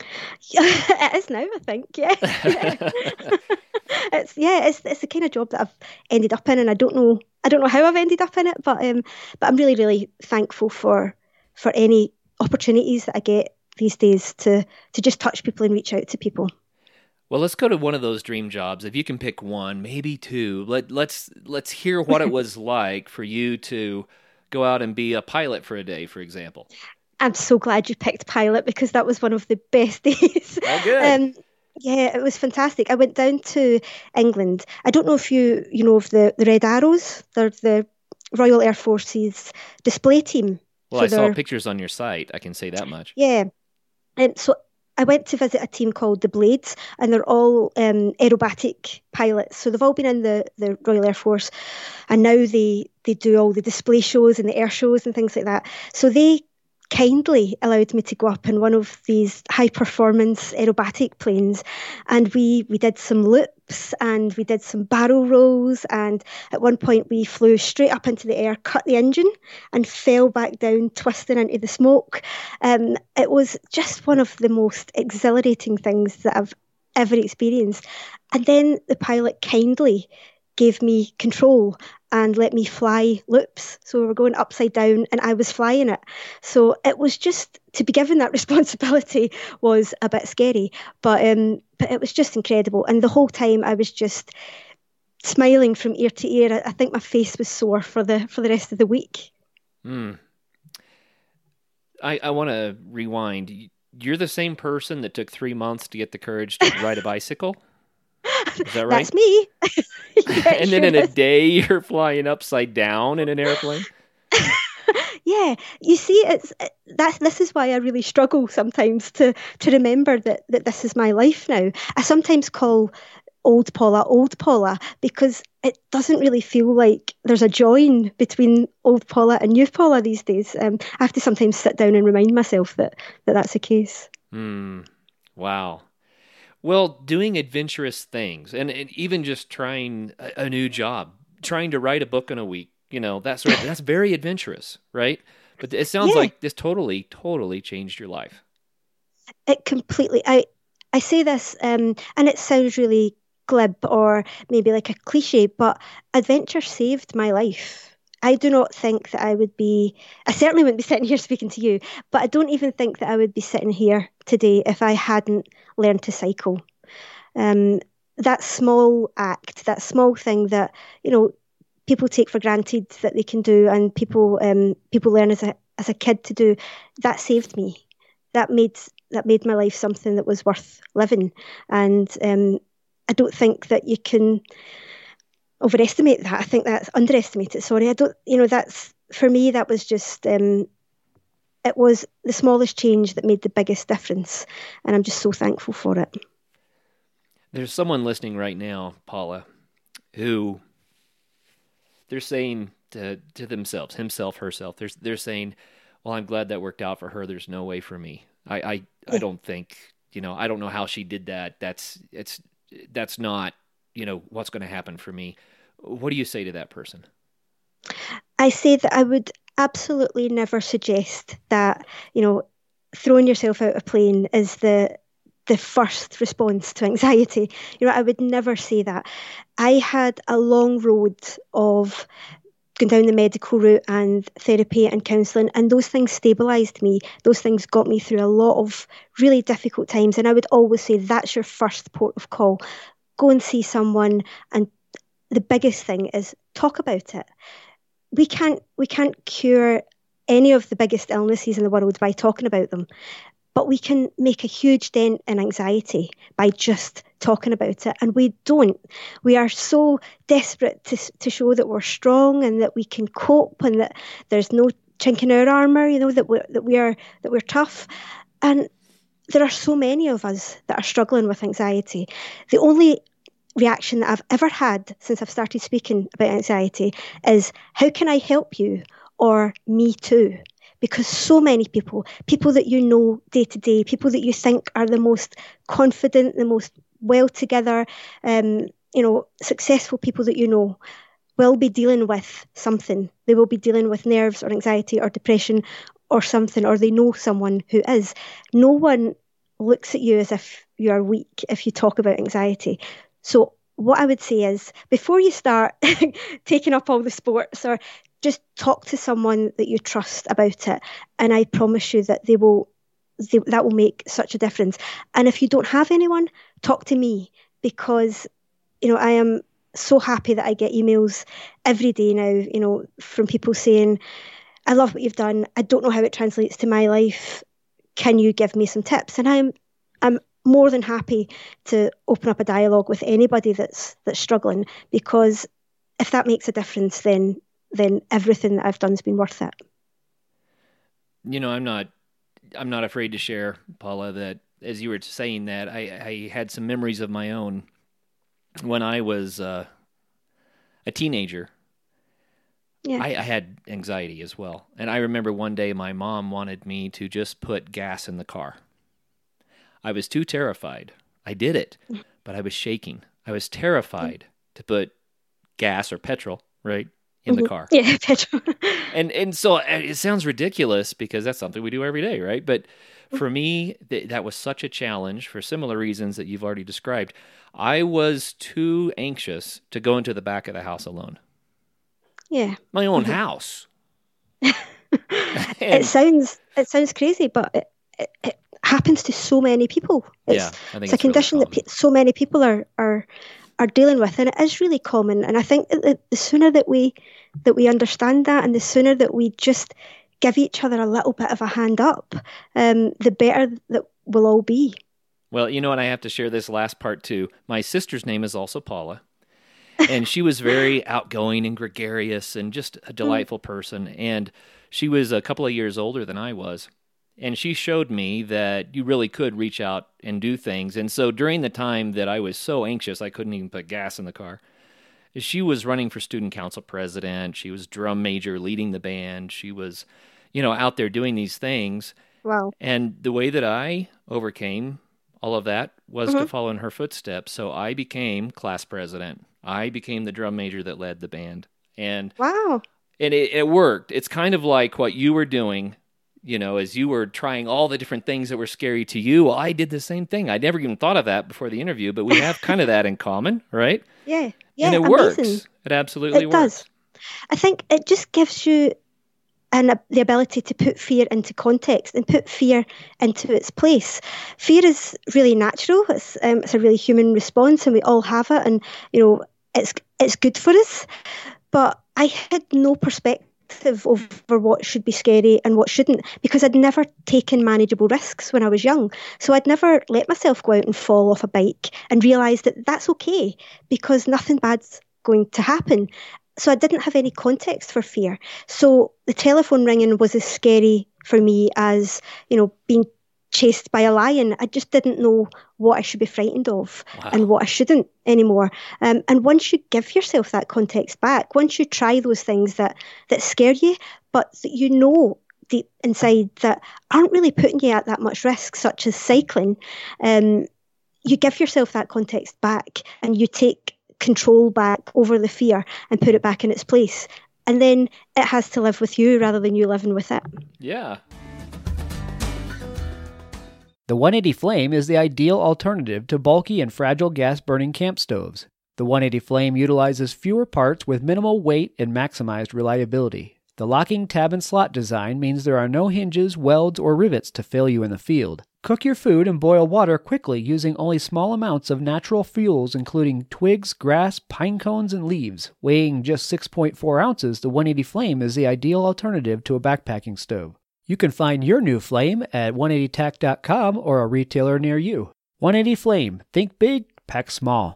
A: it is now, I think, yeah. it's yeah, it's it's the kind of job that I've ended up in and I don't know I don't know how I've ended up in it, but um but I'm really, really thankful for for any opportunities that I get these days to to just touch people and reach out to people.
B: Well, let's go to one of those dream jobs. If you can pick one, maybe two. Let let's let's hear what it was like for you to go out and be a pilot for a day, for example.
A: I'm so glad you picked pilot because that was one of the best days.
B: Oh, good. Um,
A: yeah, it was fantastic. I went down to England. I don't know if you you know of the the Red Arrows. They're the Royal Air Force's display team.
B: Well, I saw pictures on your site. I can say that much.
A: Yeah. And so I went to visit a team called the Blades, and they're all um, aerobatic pilots. So they've all been in the, the Royal Air Force, and now they, they do all the display shows and the air shows and things like that. So they kindly allowed me to go up in one of these high performance aerobatic planes. And we we did some loops and we did some barrel rolls and at one point we flew straight up into the air cut the engine and fell back down twisting into the smoke. Um, it was just one of the most exhilarating things that I've ever experienced. And then the pilot kindly gave me control and let me fly loops. So we were going upside down and I was flying it. So it was just to be given that responsibility was a bit scary, but um, but it was just incredible. And the whole time I was just smiling from ear to ear. I think my face was sore for the for the rest of the week.
B: Hmm. I I want to rewind. You're the same person that took three months to get the courage to ride a bicycle. Is that right?
A: That's me.
B: yeah, and then in is. a day you're flying upside down in an airplane.
A: yeah, you see, it's that's this is why I really struggle sometimes to to remember that that this is my life now. I sometimes call old Paula old Paula because it doesn't really feel like there's a join between old Paula and new Paula these days. Um, I have to sometimes sit down and remind myself that, that that's the case.
B: Hmm. Wow. Well, doing adventurous things and, and even just trying a, a, new job, trying to write a book in a week, You know, that sort of, that's very adventurous, right? But it sounds
A: Yeah.
B: like this totally, totally changed your life.
A: it completely i i say this um and it sounds really glib or maybe like a cliche but adventure saved my life i do not think that i would be i certainly wouldn't be sitting here speaking to you but i don't even think that i would be sitting here today if i hadn't learned to cycle um that small act that small thing that you know people take for granted that they can do and people um people learn as a as a kid to do that saved me that made that made my life something that was worth living. And um, I don't think that you can overestimate that. I think that's underestimated. Sorry, I don't. You know, that's for me. That was just. Um, it was the smallest change that made the biggest difference, and I'm just so thankful for it.
B: There's someone listening right now, Paula, who they're saying to to themselves, himself, herself. They're they're saying, "Well, I'm glad that worked out for her. There's no way for me. I I, I don't think you know. I don't know how she did that. That's it's that's not you know what's going to happen for me." What do you say to that person?
A: I say that I would absolutely never suggest that you know throwing yourself out of a plane is the the first response to anxiety. You know, I would never say that. I had a long road of going down the medical route and therapy and counselling, and those things stabilised me. Those things got me through a lot of really difficult times. And I would always say that's your first port of call. Go and see someone, and the biggest thing is talk about it. We can't we can't cure any of the biggest illnesses in the world by talking about them. But we can make a huge dent in anxiety by just talking about it. And we don't. We are so desperate to, to show that we're strong and that we can cope and that there's no chink in our armor you know that we that we are that we're tough. And there are so many of us that are struggling with anxiety. The only reaction that I've ever had since I've started speaking about anxiety is how can I help you or me too because so many people, people that you know day to day, people that you think are the most confident, the most well together, um, you know, successful people that you know, will be dealing with something. They will be dealing with nerves or anxiety or depression or something, or they know someone who is. No one looks at you as if you are weak if you talk about anxiety. So what I would say is before you start taking up all the sports or just talk to someone that you trust about it and i promise you that they will they, that will make such a difference. And if you don't have anyone talk to me because you know i am so happy that i get emails every day now you know from people saying i love what you've done. I don't know how it translates to my life. Can you give me some tips? And i'm i'm more than happy to open up a dialogue with anybody that's that's struggling because if that makes a difference then then everything that I've done has been worth it.
B: You know, I'm not I'm not afraid to share, Paula, that as you were saying that, I, I had some memories of my own when I was uh, a teenager.
A: Yeah.
B: I, I had anxiety as well. And I remember one day my mom wanted me to just put gas in the car. I was too terrified. I did it, but I was shaking. I was terrified to put gas or petrol, right, in the
A: Mhm.
B: car.
A: Yeah, petrol.
B: And and so uh, it sounds ridiculous because that's something we do every day, right? But for me, th- that was such a challenge for similar reasons that you've already described. I was too anxious to go into the back of the house alone,
A: yeah.
B: my own
A: Mhm.
B: house.
A: It sounds it sounds crazy, but it, it, it happens to so many people. It's,
B: yeah, I think
A: it's a
B: really
A: condition that pe- so many people are are are dealing with, and it is really common. And I think that the, sooner that we that we understand that, and the sooner that we just give each other a little bit of a hand up, um, the better that we'll all be.
B: Well, you know what? I have to share this last part too. My sister's name is also Paula, and she was very outgoing and gregarious and just a delightful person. And she was a couple of years older than I was. And she showed me that you really could reach out and do things. And so during the time that I was so anxious I couldn't even put gas in the car, she was running for student council president. She was drum major leading the band. She was, you know, out there doing these things.
A: Wow.
B: And the way that I overcame all of that was to
A: Mhm.
B: follow in her footsteps. So I became class president. I became the drum major that led the band. And
A: Wow.
B: and it, it worked. It's kind of like what you were doing you know, as you were trying all the different things that were scary to you, well, I did the same thing. I never even thought of that before the interview, but we have kind of that in common, right?
A: Yeah, yeah,
B: and it
A: amazing.
B: works. It absolutely
A: it
B: works.
A: does. I think it just gives you and the ability to put fear into context and put fear into its place. Fear is really natural. It's um, it's a really human response, and we all have it. And you know, it's it's good for us. But I had no perspective over what should be scary and what shouldn't because I'd never taken manageable risks when I was young. So I'd never let myself go out and fall off a bike and realise that that's okay because nothing bad's going to happen so I didn't have any context for fear. So the telephone ringing was as scary for me as, you know, being chased by a lion. I just didn't know what I should be frightened of wow. and what I shouldn't anymore. Um, and once you give yourself that context back, once you try those things that, that scare you, but that you know deep inside that aren't really putting you at that much risk, such as cycling, um, you give yourself that context back and you take control back over the fear and put it back in its place. And then it has to live with you rather than you living with it.
B: Yeah.
C: The 180 Flame is the ideal alternative to bulky and fragile gas burning camp stoves. The 180 Flame utilizes fewer parts with minimal weight and maximized reliability. The locking tab and slot design means there are no hinges, welds, or rivets to fail you in the field. Cook your food and boil water quickly using only small amounts of natural fuels, including twigs, grass, pine cones, and leaves. Weighing just 6.4 ounces, the 180 Flame is the ideal alternative to a backpacking stove. You can find your new flame at 180tac.com or a retailer near you. 180 Flame. Think big, pack small.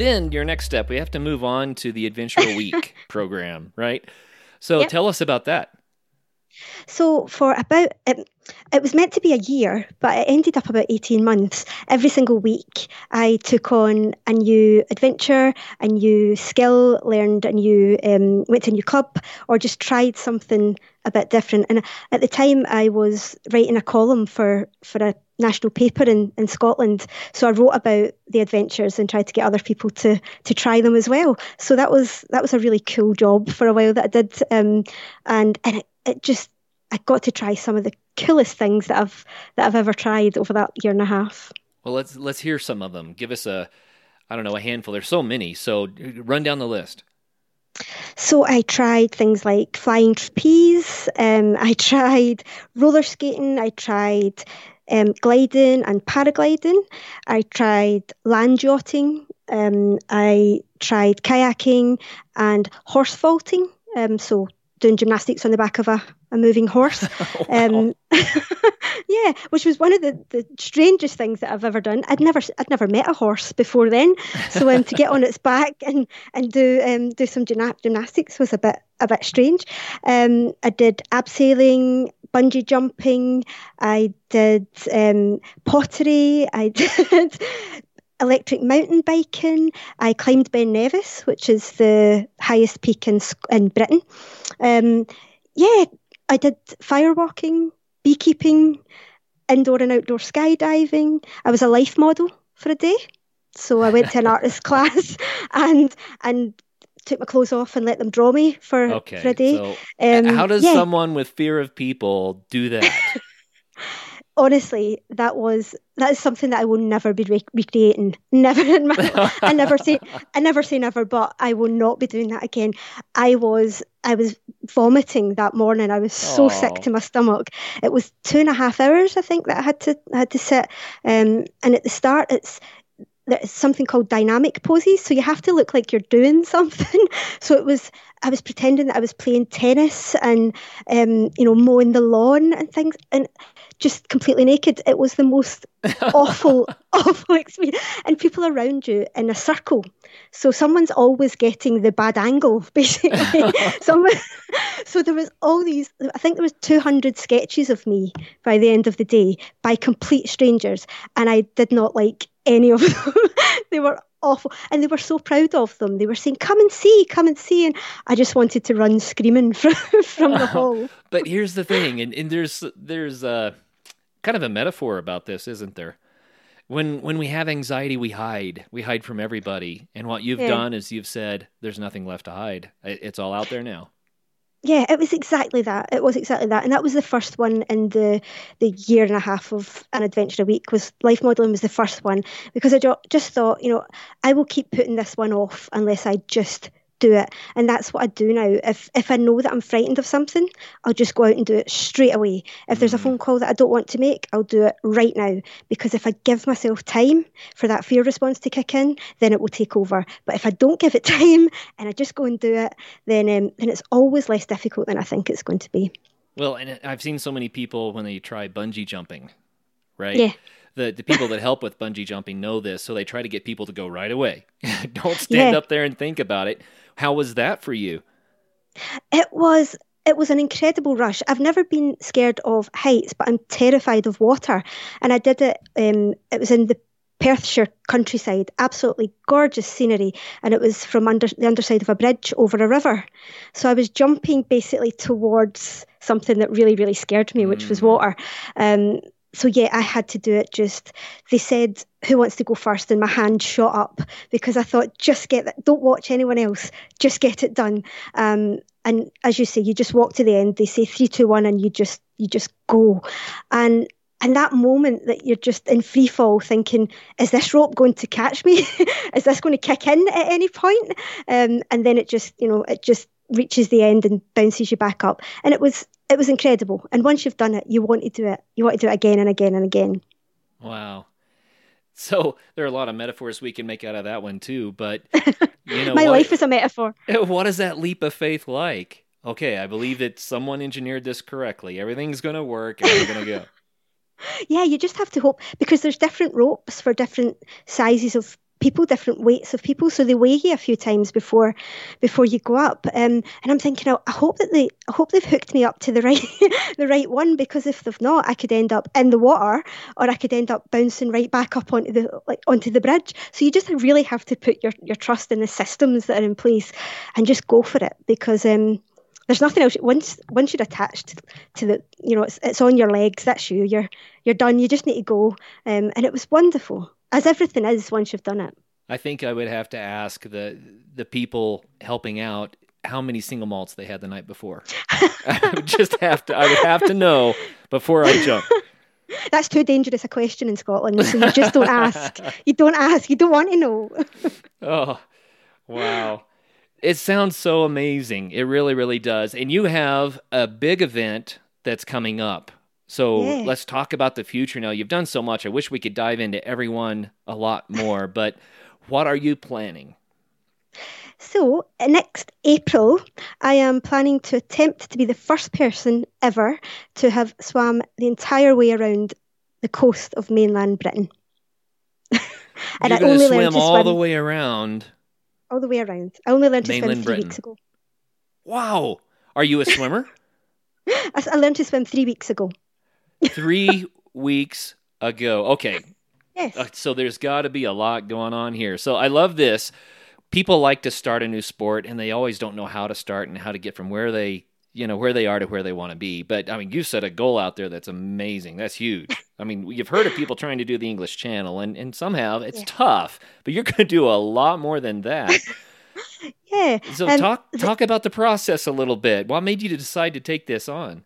B: Then your next step, we have to move on to the Adventure Week program, right? So yep. tell us about that.
A: So for about it, it was meant to be a year, but it ended up about 18 months. Every single week, I took on a new adventure, a new skill, learned a new, um, went to a new club, or just tried something a bit different. And at the time, I was writing a column for, for a national paper in, in Scotland. So I wrote about the adventures and tried to get other people to to try them as well. So that was that was a really cool job for a while that I did, um, and and it, it just I got to try some of the coolest things that I've that I've ever tried over that year and a half.
B: Well, let's let's hear some of them. Give us a I don't know a handful. There's so many. So run down the list.
A: So I tried things like flying trapeze. Um, I tried roller skating. I tried um, gliding and paragliding. I tried land yachting. Um, I tried kayaking and horse vaulting. Um, so doing gymnastics on the back of a, a moving horse. um, yeah, which was one of the, the strangest things that I've ever done. I'd never I'd never met a horse before then, so um, to get on its back and and do um, do some gymnastics was a bit a bit strange. Um, I did abseiling, bungee jumping. I did um, pottery. I did electric mountain biking. I climbed Ben Nevis, which is the highest peak in in Britain. Um, yeah, I did firewalking, beekeeping, indoor and outdoor skydiving. I was a life model for a day. So I went to an artist class and and took my clothes off and let them draw me for, okay, for a day. So
B: um, how does yeah. someone with fear of people do that?
A: honestly, that was that is something that I will never be re- recreating. Never in my, I never say I never say never, but I will not be doing that again. I was I was vomiting that morning. I was so Aww. sick to my stomach. It was two and a half hours, I think, that I had to I had to sit. Um, and at the start, it's there's something called dynamic poses. So you have to look like you're doing something. So it was, I was pretending that I was playing tennis and, um, you know, mowing the lawn and things. And just completely naked. It was the most awful, awful experience. And people around you in a circle. So someone's always getting the bad angle, basically. Someone, so there was all these, I think there was 200 sketches of me by the end of the day by complete strangers. And I did not like any of them. they were awful. And they were so proud of them. They were saying, come and see, come and see. And I just wanted to run screaming from, from the hall.
B: but here's the thing. And, and there's, there's, a kind of a metaphor about this, isn't there? When when we have anxiety, we hide. We hide from everybody. And what you've yeah. done is you've said, "There's nothing left to hide. It's all out there now."
A: Yeah, it was exactly that. It was exactly that, and that was the first one in the the year and a half of an adventure a week. Was life modelling was the first one because I just thought, you know, I will keep putting this one off unless I just do it. And that's what I do now. If if I know that I'm frightened of something, I'll just go out and do it straight away. If there's a mm. phone call that I don't want to make, I'll do it right now. Because if I give myself time for that fear response to kick in, then it will take over. But if I don't give it time and I just go and do it, then um, then it's always less difficult than I think it's going to be.
B: Well, and I've seen so many people when they try bungee jumping, right?
A: Yeah
B: the, the people that help with bungee jumping know this, so they try to get people to go right away. Don't stand yeah. up there and think about it. How was that for you?
A: It was it was an incredible rush. I've never been scared of heights, but I'm terrified of water. And I did it. Um, it was in the Perthshire countryside, absolutely gorgeous scenery, and it was from under the underside of a bridge over a river. So I was jumping basically towards something that really, really scared me, which mm. was water. Um, so yeah, I had to do it. Just they said, "Who wants to go first? And my hand shot up because I thought, just get that. Don't watch anyone else. Just get it done. Um, and as you say, you just walk to the end. They say three, two, one, and you just you just go. And and that moment that you're just in free fall, thinking, "Is this rope going to catch me? Is this going to kick in at any point?" Um, and then it just, you know, it just reaches the end and bounces you back up. And it was it was incredible. And once you've done it, you want to do it. You want to do it again and again and again.
B: Wow. So there are a lot of metaphors we can make out of that one too. But you know,
A: my what, life is a metaphor.
B: What is that leap of faith like? Okay, I believe that someone engineered this correctly. Everything's going to work, and we're going to go.
A: yeah, you just have to hope because there's different ropes for different sizes of people, different weights of people, so they weigh you a few times before before you go up. Um, and I'm thinking, I hope that they, I hope they've hooked me up to the right the right one because if they've not, I could end up in the water, or I could end up bouncing right back up onto the like onto the bridge. So you just really have to put your your trust in the systems that are in place, and just go for it because. Um, there's nothing else. Once once you're attached to the, you know, it's it's on your legs. That's you. You're you're done. You just need to go. Um, and it was wonderful as everything is once you've done it.
B: I think I would have to ask the the people helping out how many single malts they had the night before. I would just have to I would have to know before I jump.
A: That's too dangerous a question in Scotland, so you just don't ask. You don't ask. You don't want to know.
B: oh, wow. It sounds so amazing. It really, really does. And you have a big event that's coming up so yeah. let's talk about the future now. You've done so much. I wish we could dive into everyone a lot more, but what are you planning?
A: So, next April, I am planning to attempt to be the first person ever to have swam the entire way around the coast of mainland Britain.
B: and You're I only swim all swim the way around.
A: All the way around. I only learned to swim three Britain. weeks ago.
B: Wow. Are you a swimmer?
A: I learned to swim three weeks ago
B: three weeks ago. Okay.
A: Yes.
B: Uh, so there's got to be a lot going on here. So I love this. People like to start a new sport and they always don't know how to start and how to get from where they, you know, where they are to where they want to be. But I mean, you set a goal out there that's amazing. That's huge. I mean, you've heard of people trying to do the English Channel and and somehow it's yeah. tough, but you're going to do a lot more than that.
A: yeah.
B: So talk talk about the process a little bit. What made you decide to take this on?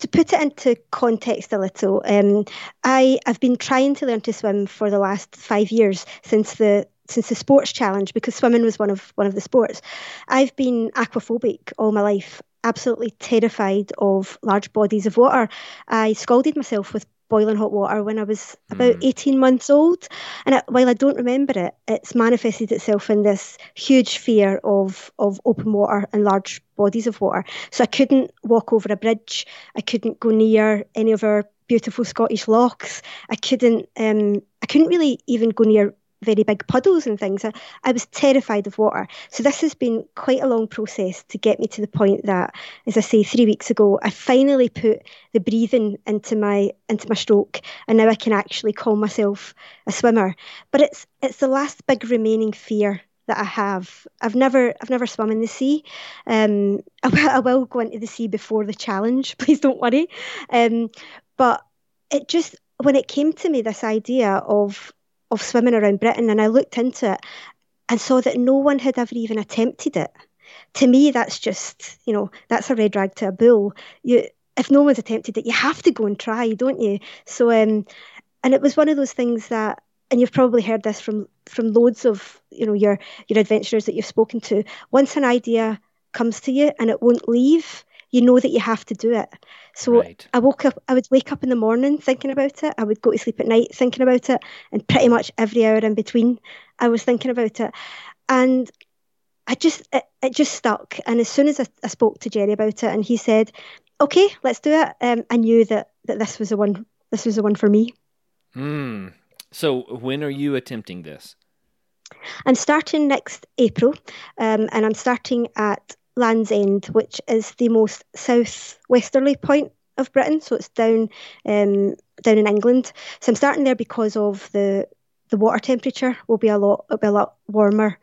A: To put it into context a little, um, I have been trying to learn to swim for the last five years since the since the sports challenge because swimming was one of one of the sports. I've been aquaphobic all my life, absolutely terrified of large bodies of water. I scalded myself with boiling hot water when I was about mm. 18 months old. And while I don't remember it, it's manifested itself in this huge fear of, of open water and large bodies of water. So I couldn't walk over a bridge. I couldn't go near any of our beautiful Scottish lochs. I couldn't um, I couldn't really even go near very big puddles and things. I, I was terrified of water. So this has been quite a long process to get me to the point that, as I say, three weeks ago, I finally put the breathing into my into my stroke, and now I can actually call myself a swimmer. But it's it's the last big remaining fear that I have. I've never I've never swum in the sea. Um, I, will, I will go into the sea before the challenge. Please don't worry. Um, but it just when it came to me this idea of of swimming around Britain, and I looked into it and saw that no one had ever even attempted it. To me, that's just you know that's a red rag to a bull. You if no one's attempted it, you have to go and try, don't you? So um, and it was one of those things that and you've probably heard this from from loads of you know your your adventurers that you've spoken to once an idea comes to you and it won't leave you know that you have to do it so right. i woke up i would wake up in the morning thinking about it i would go to sleep at night thinking about it and pretty much every hour in between i was thinking about it and i just it, it just stuck and as soon as I, I, spoke to jerry about it and he said okay let's do it um, i knew that that this was the one this was the one for me
B: Hmm. So, when are you attempting this?
A: I'm starting next April, um, and I'm starting at Land's End, which is the most southwesterly point of Britain. So it's down um, down in England. So I'm starting there because of the the water temperature will be a lot will be a lot warmer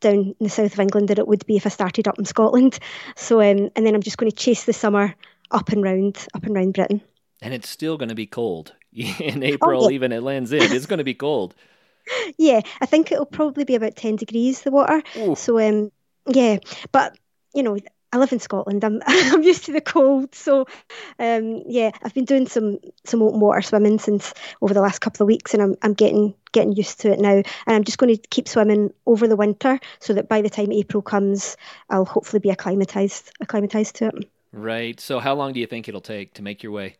A: down in the south of England than it would be if I started up in Scotland. So um, and then I'm just going to chase the summer up and round up and round Britain.
B: And it's still going to be cold. in April, oh, yeah. even at Land's End. It's going to be cold.
A: yeah, I think it'll probably be about 10 degrees, the water. Ooh. So, um, yeah, but, you know, I live in Scotland. I'm I'm used to the cold, so um, yeah, I've been doing some some open water swimming since over the last couple of weeks, and I'm I'm getting getting used to it now. And I'm just going to keep swimming over the winter, so that by the time April comes, I'll hopefully be acclimatized acclimatized to it.
B: Right. So, how long do you think it'll take to make your way?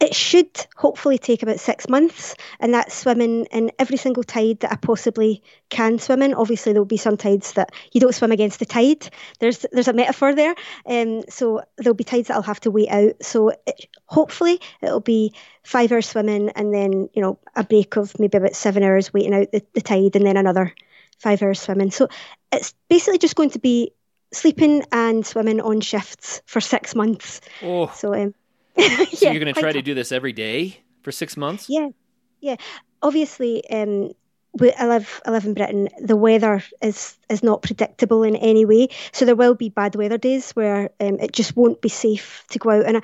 A: It should hopefully take about six months, and that's swimming in every single tide that I possibly can swim in. Obviously, there'll be some tides that you don't swim against the tide. There's there's a metaphor there, um, so there'll be tides that I'll have to wait out. So it, hopefully, it'll be five hours swimming, and then you know a break of maybe about seven hours waiting out the, the tide, and then another five hours swimming. So it's basically just going to be sleeping and swimming on shifts for six months.
B: Oh.
A: So um,
B: so yeah, you're going to try to do this every day for six months?
A: Yeah, yeah. Obviously, um, we, I live I live in Britain. The weather is is not predictable in any way, so there will be bad weather days where um, it just won't be safe to go out. And I,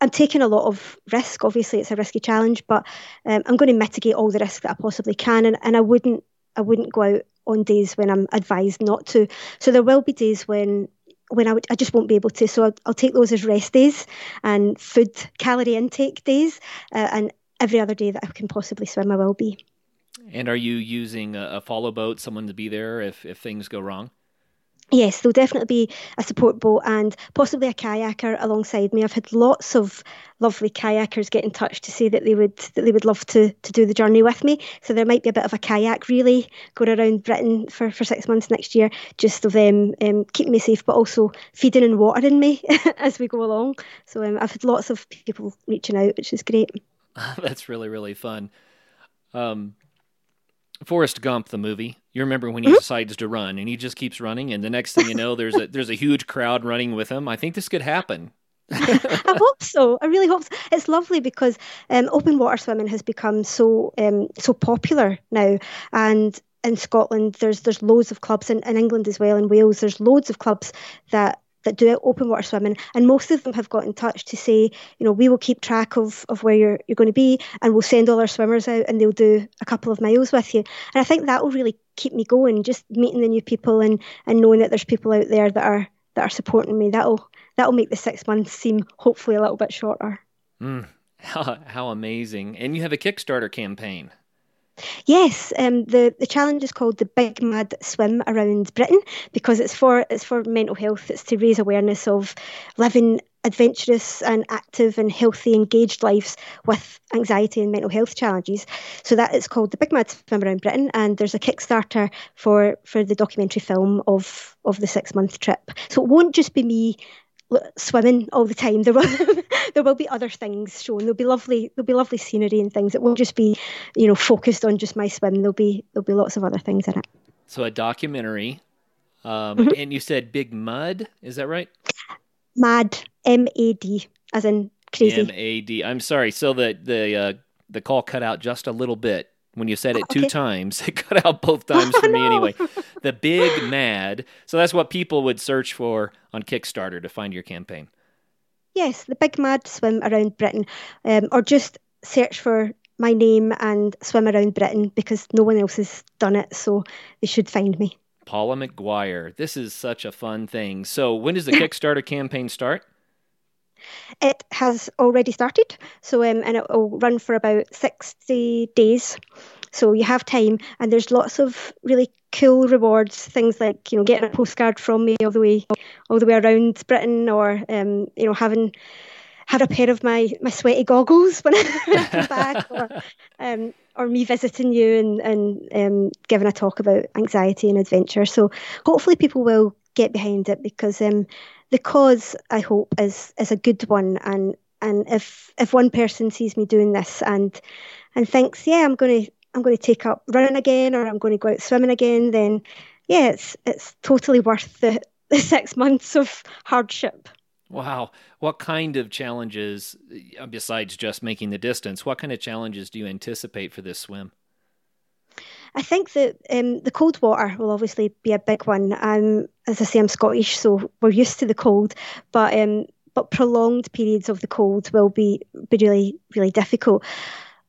A: I'm taking a lot of risk. Obviously, it's a risky challenge, but um, I'm going to mitigate all the risk that I possibly can. And, and I wouldn't I wouldn't go out on days when I'm advised not to. So there will be days when when I, would, I just won't be able to. So I'll, I'll, take those as rest days and food calorie intake days, uh, and every other day that I can possibly swim, I will be.
B: And are you using a, a follow boat, someone to be there if, if things go wrong?
A: Yes, there'll definitely be a support boat and possibly a kayaker alongside me. I've had lots of lovely kayakers get in touch to say that they would that they would love to to do the journey with me. So there might be a bit of a kayak relay going around Britain for, for six months next year, just of them um, keeping me safe, but also feeding and watering me as we go along. So um, I've had lots of people reaching out, which is great.
B: That's really really fun. Um, Forrest Gump, the movie. You remember when he mm-hmm. decides to run and he just keeps running, and the next thing you know, there's a there's a huge crowd running with him. I think this could happen.
A: I hope so. I really hope so. It's lovely because um, open water swimming has become so um, so popular now, and in Scotland there's there's loads of clubs, in, in England as well, in Wales there's loads of clubs that that do open water swimming, and most of them have got in touch to say, you know, we will keep track of, of where you're you're going to be, and we'll send all our swimmers out, and they'll do a couple of miles with you. And I think that will really keep me going, just meeting the new people and and knowing that there's people out there that are that are supporting me. That'll that'll make the six months seem hopefully a little bit shorter.
B: Mm, how, how amazing! And you have a Kickstarter campaign.
A: Yes, um, the the challenge is called the Big Mad Swim around Britain because it's for it's for mental health. It's to raise awareness of living adventurous and active and healthy, engaged lives with anxiety and mental health challenges. So that is called the Big Mad Swim Around Britain, and there's a Kickstarter for for the documentary film of of the six month trip. So it won't just be me swimming all the time. There will there will be other things shown. There'll be lovely there'll be lovely scenery and things. It won't just be you know focused on just my swim. There'll be there'll be lots of other things in it.
B: So a documentary, um, mm-hmm. and you said Big Mud. Is that right?
A: Mad M A D as in crazy.
B: M A D. I'm sorry. So the the uh, the call cut out just a little bit when you said it two times. It cut out both times for me anyway. The Big Mad. So that's what people would search for on Kickstarter to find your campaign.
A: Yes, the Big Mad Swim Around Britain, um, or just search for my name and swim around Britain because no one else has done it, so they should find me.
B: Paula McGuire. This is such a fun thing. So, when does the Kickstarter campaign start?
A: It has already started, so um, and it will run for about sixty days. So you have time, and there's lots of really cool rewards. Things like you know getting a postcard from me all the way all the way around Britain, or um, you know having had a pair of my, my sweaty goggles when I come back, or, um, or me visiting you and, and um, giving a talk about anxiety and adventure. So hopefully people will get behind it because um, the cause I hope is is a good one and and if if one person sees me doing this and and thinks yeah I'm going to I'm going to take up running again or I'm going to go out swimming again then yeah it's it's totally worth the, the six months of hardship.
B: Wow. What kind of challenges, besides just making the distance, what kind of challenges do you anticipate for this swim?
A: I think that um, the cold water will obviously be a big one. Um, as I say, I'm Scottish, so we're used to the cold, but um, but prolonged periods of the cold will be, be really really difficult.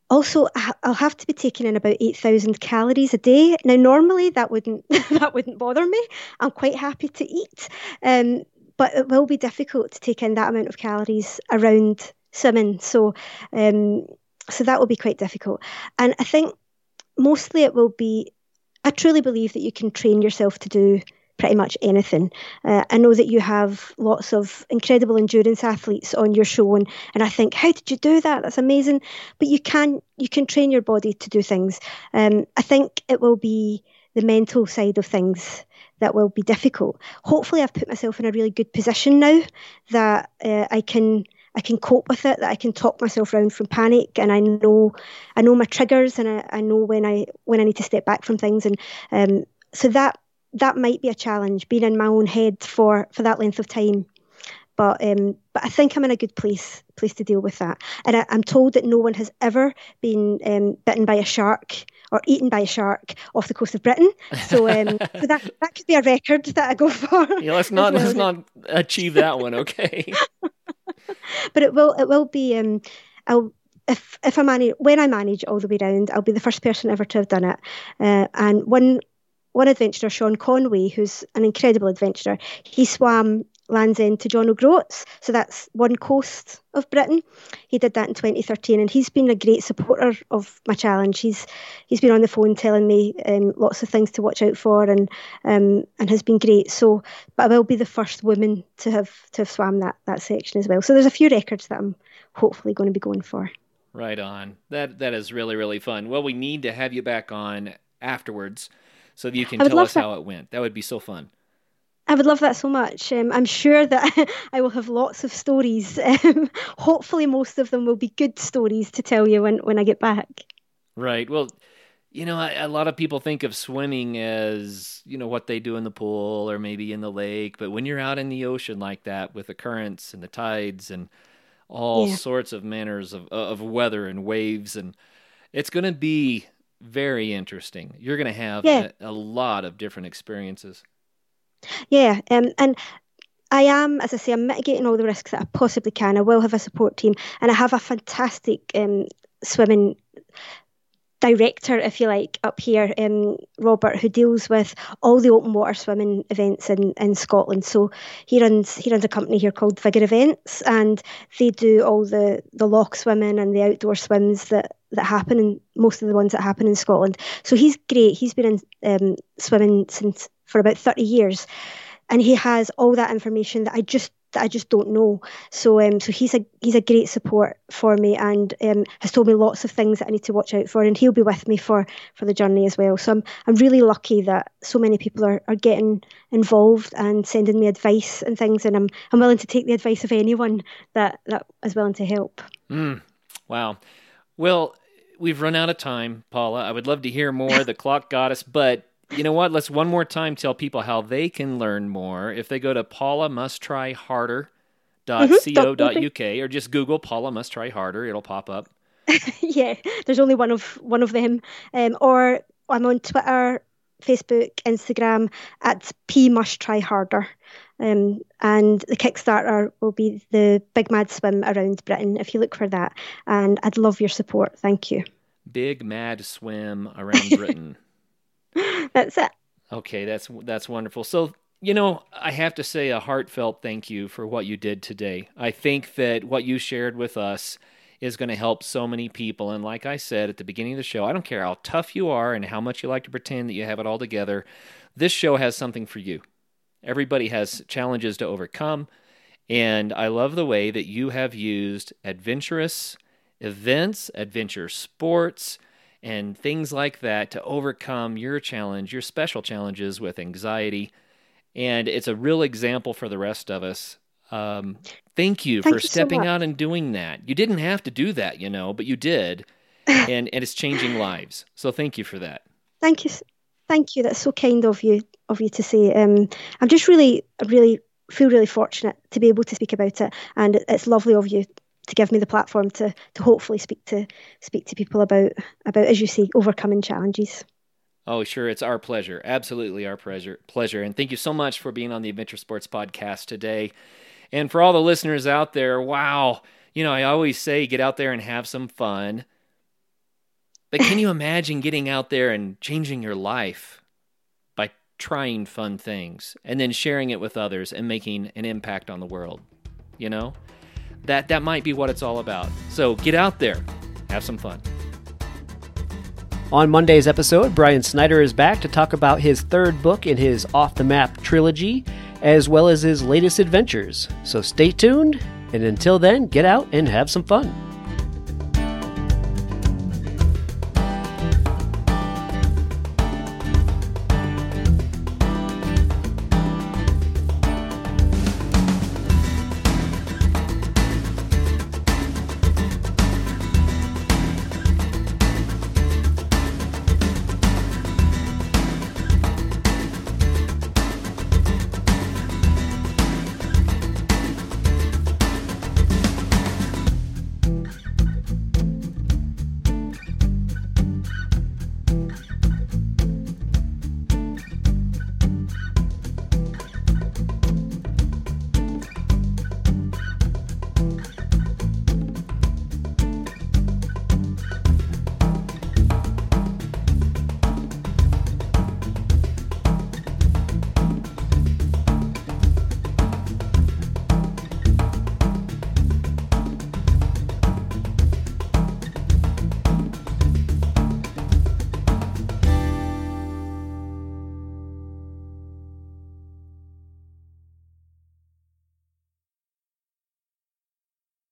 A: Also, I'll have to be taking in about eight thousand calories a day. Now, normally that wouldn't that wouldn't bother me. I'm quite happy to eat, um, but it will be difficult to take in that amount of calories around swimming. So, um, so that will be quite difficult. And I think mostly it will be, I truly believe that you can train yourself to do pretty much anything. Uh, I know that you have lots of incredible endurance athletes on your show, and, and I think, how did you do that? That's amazing. But you can you can train your body to do things. Um, I think it will be the mental side of things that will be difficult. Hopefully, I've put myself in a really good position now that uh, I can I can cope with it, that I can talk myself around from panic, and I know I know my triggers, and I, I know when I when I need to step back from things, and um, so that that might be a challenge, being in my own head for for that length of time. But um, but I think I'm in a good place place to deal with that, and I, am told that no one has ever been um, bitten by a shark or eaten by a shark off the coast of Britain. So, um, so that that could be a record that I go for.
B: Yeah, let's not well. let's not achieve that one, okay?
A: but it will it will be um I'll if if I manage when I manage all the way round, I'll be the first person ever to have done it. Uh, and one one adventurer, Sean Conway, who's an incredible adventurer, he swam Land's End to John O'Groats. So that's one coast of Britain. He did that in 2013, and he's been a great supporter of my challenge. He's he's been on the phone telling me um, lots of things to watch out for, and um, and has been great. So, but I will be the first woman to have to have swam that that section as well. So there's a few records that I'm hopefully going to be going for.
B: Right on. That that is really really fun. Well, we need to have you back on afterwards so that you can tell us that. how it went. That would be so fun.
A: I would love that so much. Um, I'm sure that I will have lots of stories. Um, hopefully, most of them will be good stories to tell you when, when I get back.
B: Right. Well, you know, a, a lot of people think of swimming as, you know, what they do in the pool or maybe in the lake. But when you're out in the ocean like that with the currents and the tides and all yeah. sorts of manners of, of weather and waves, and it's going to be very interesting. You're going to have yeah. a, a lot of different experiences.
A: Yeah, um, and I am, as I say, I'm mitigating all the risks that I possibly can. I will have a support team, and I have a fantastic um, swimming director, if you like, up here, um, Robert, who deals with all the open water swimming events in, in Scotland. So he runs he runs a company here called Vigour Events, and they do all the the loch swimming and the outdoor swims that that happen, and most of the ones that happen in Scotland. So he's great. He's been in um, swimming since for about 30 years. And he has all that information that I just that I just don't know. So um, so he's a he's a great support for me and um, has told me lots of things that I need to watch out for, and he'll be with me for for the journey as well. So I'm I'm really lucky that so many people are, are getting involved and sending me advice and things, and I'm I'm willing to take the advice of anyone that that is willing to help.
B: Mm, wow. Well, we've run out of time, Paula. I would love to hear more. the clock got us, but you know what? Let's one more time tell people how they can learn more. If they go to Paula Must Try Harder co.uk or just Google Paula Must Try Harder, it'll pop up.
A: yeah, there's only one of one of them. Um, or I'm on Twitter, Facebook, Instagram at P Must Try Harder. Um, and the Kickstarter will be the Big Mad Swim around Britain if you look for that. And I'd love your support. Thank you.
B: Big Mad Swim around Britain.
A: that's it.
B: Okay, that's that's wonderful. So you know, I have to say a heartfelt thank you for what you did today. I think that what you shared with us is going to help so many people. And like I said at the beginning of the show, I don't care how tough you are and how much you like to pretend that you have it all together. This show has something for you. Everybody has challenges to overcome. And I love the way that you have used adventurous events, adventure sports, and things like that to overcome your challenge, your special challenges with anxiety and it's a real example for the rest of us. Um, thank you
A: thank
B: for
A: you
B: stepping
A: so
B: out and doing that. You didn't have to do that, you know, but you did, and and it's changing lives. So thank you for that.
A: Thank you, thank you. That's so kind of you of you to say. Um, I'm just really, really feel really fortunate to be able to speak about it, and it's lovely of you to give me the platform to to hopefully speak to speak to people about about as you say overcoming challenges.
B: Oh, sure. It's our pleasure. Absolutely our pleasure. Pleasure. And thank you so much for being on the Adventure Sports Podcast today. And for all the listeners out there, wow. You know, I always say get out there and have some fun. But can you imagine getting out there and changing your life by trying fun things and then sharing it with others and making an impact on the world? You know? That that might be what it's all about. So get out there. Have some fun.
C: On Monday's episode, Brian Snyder is back to talk about his third book in his Off the Map trilogy, as well as his latest adventures. So stay tuned, and until then, get out and have some fun.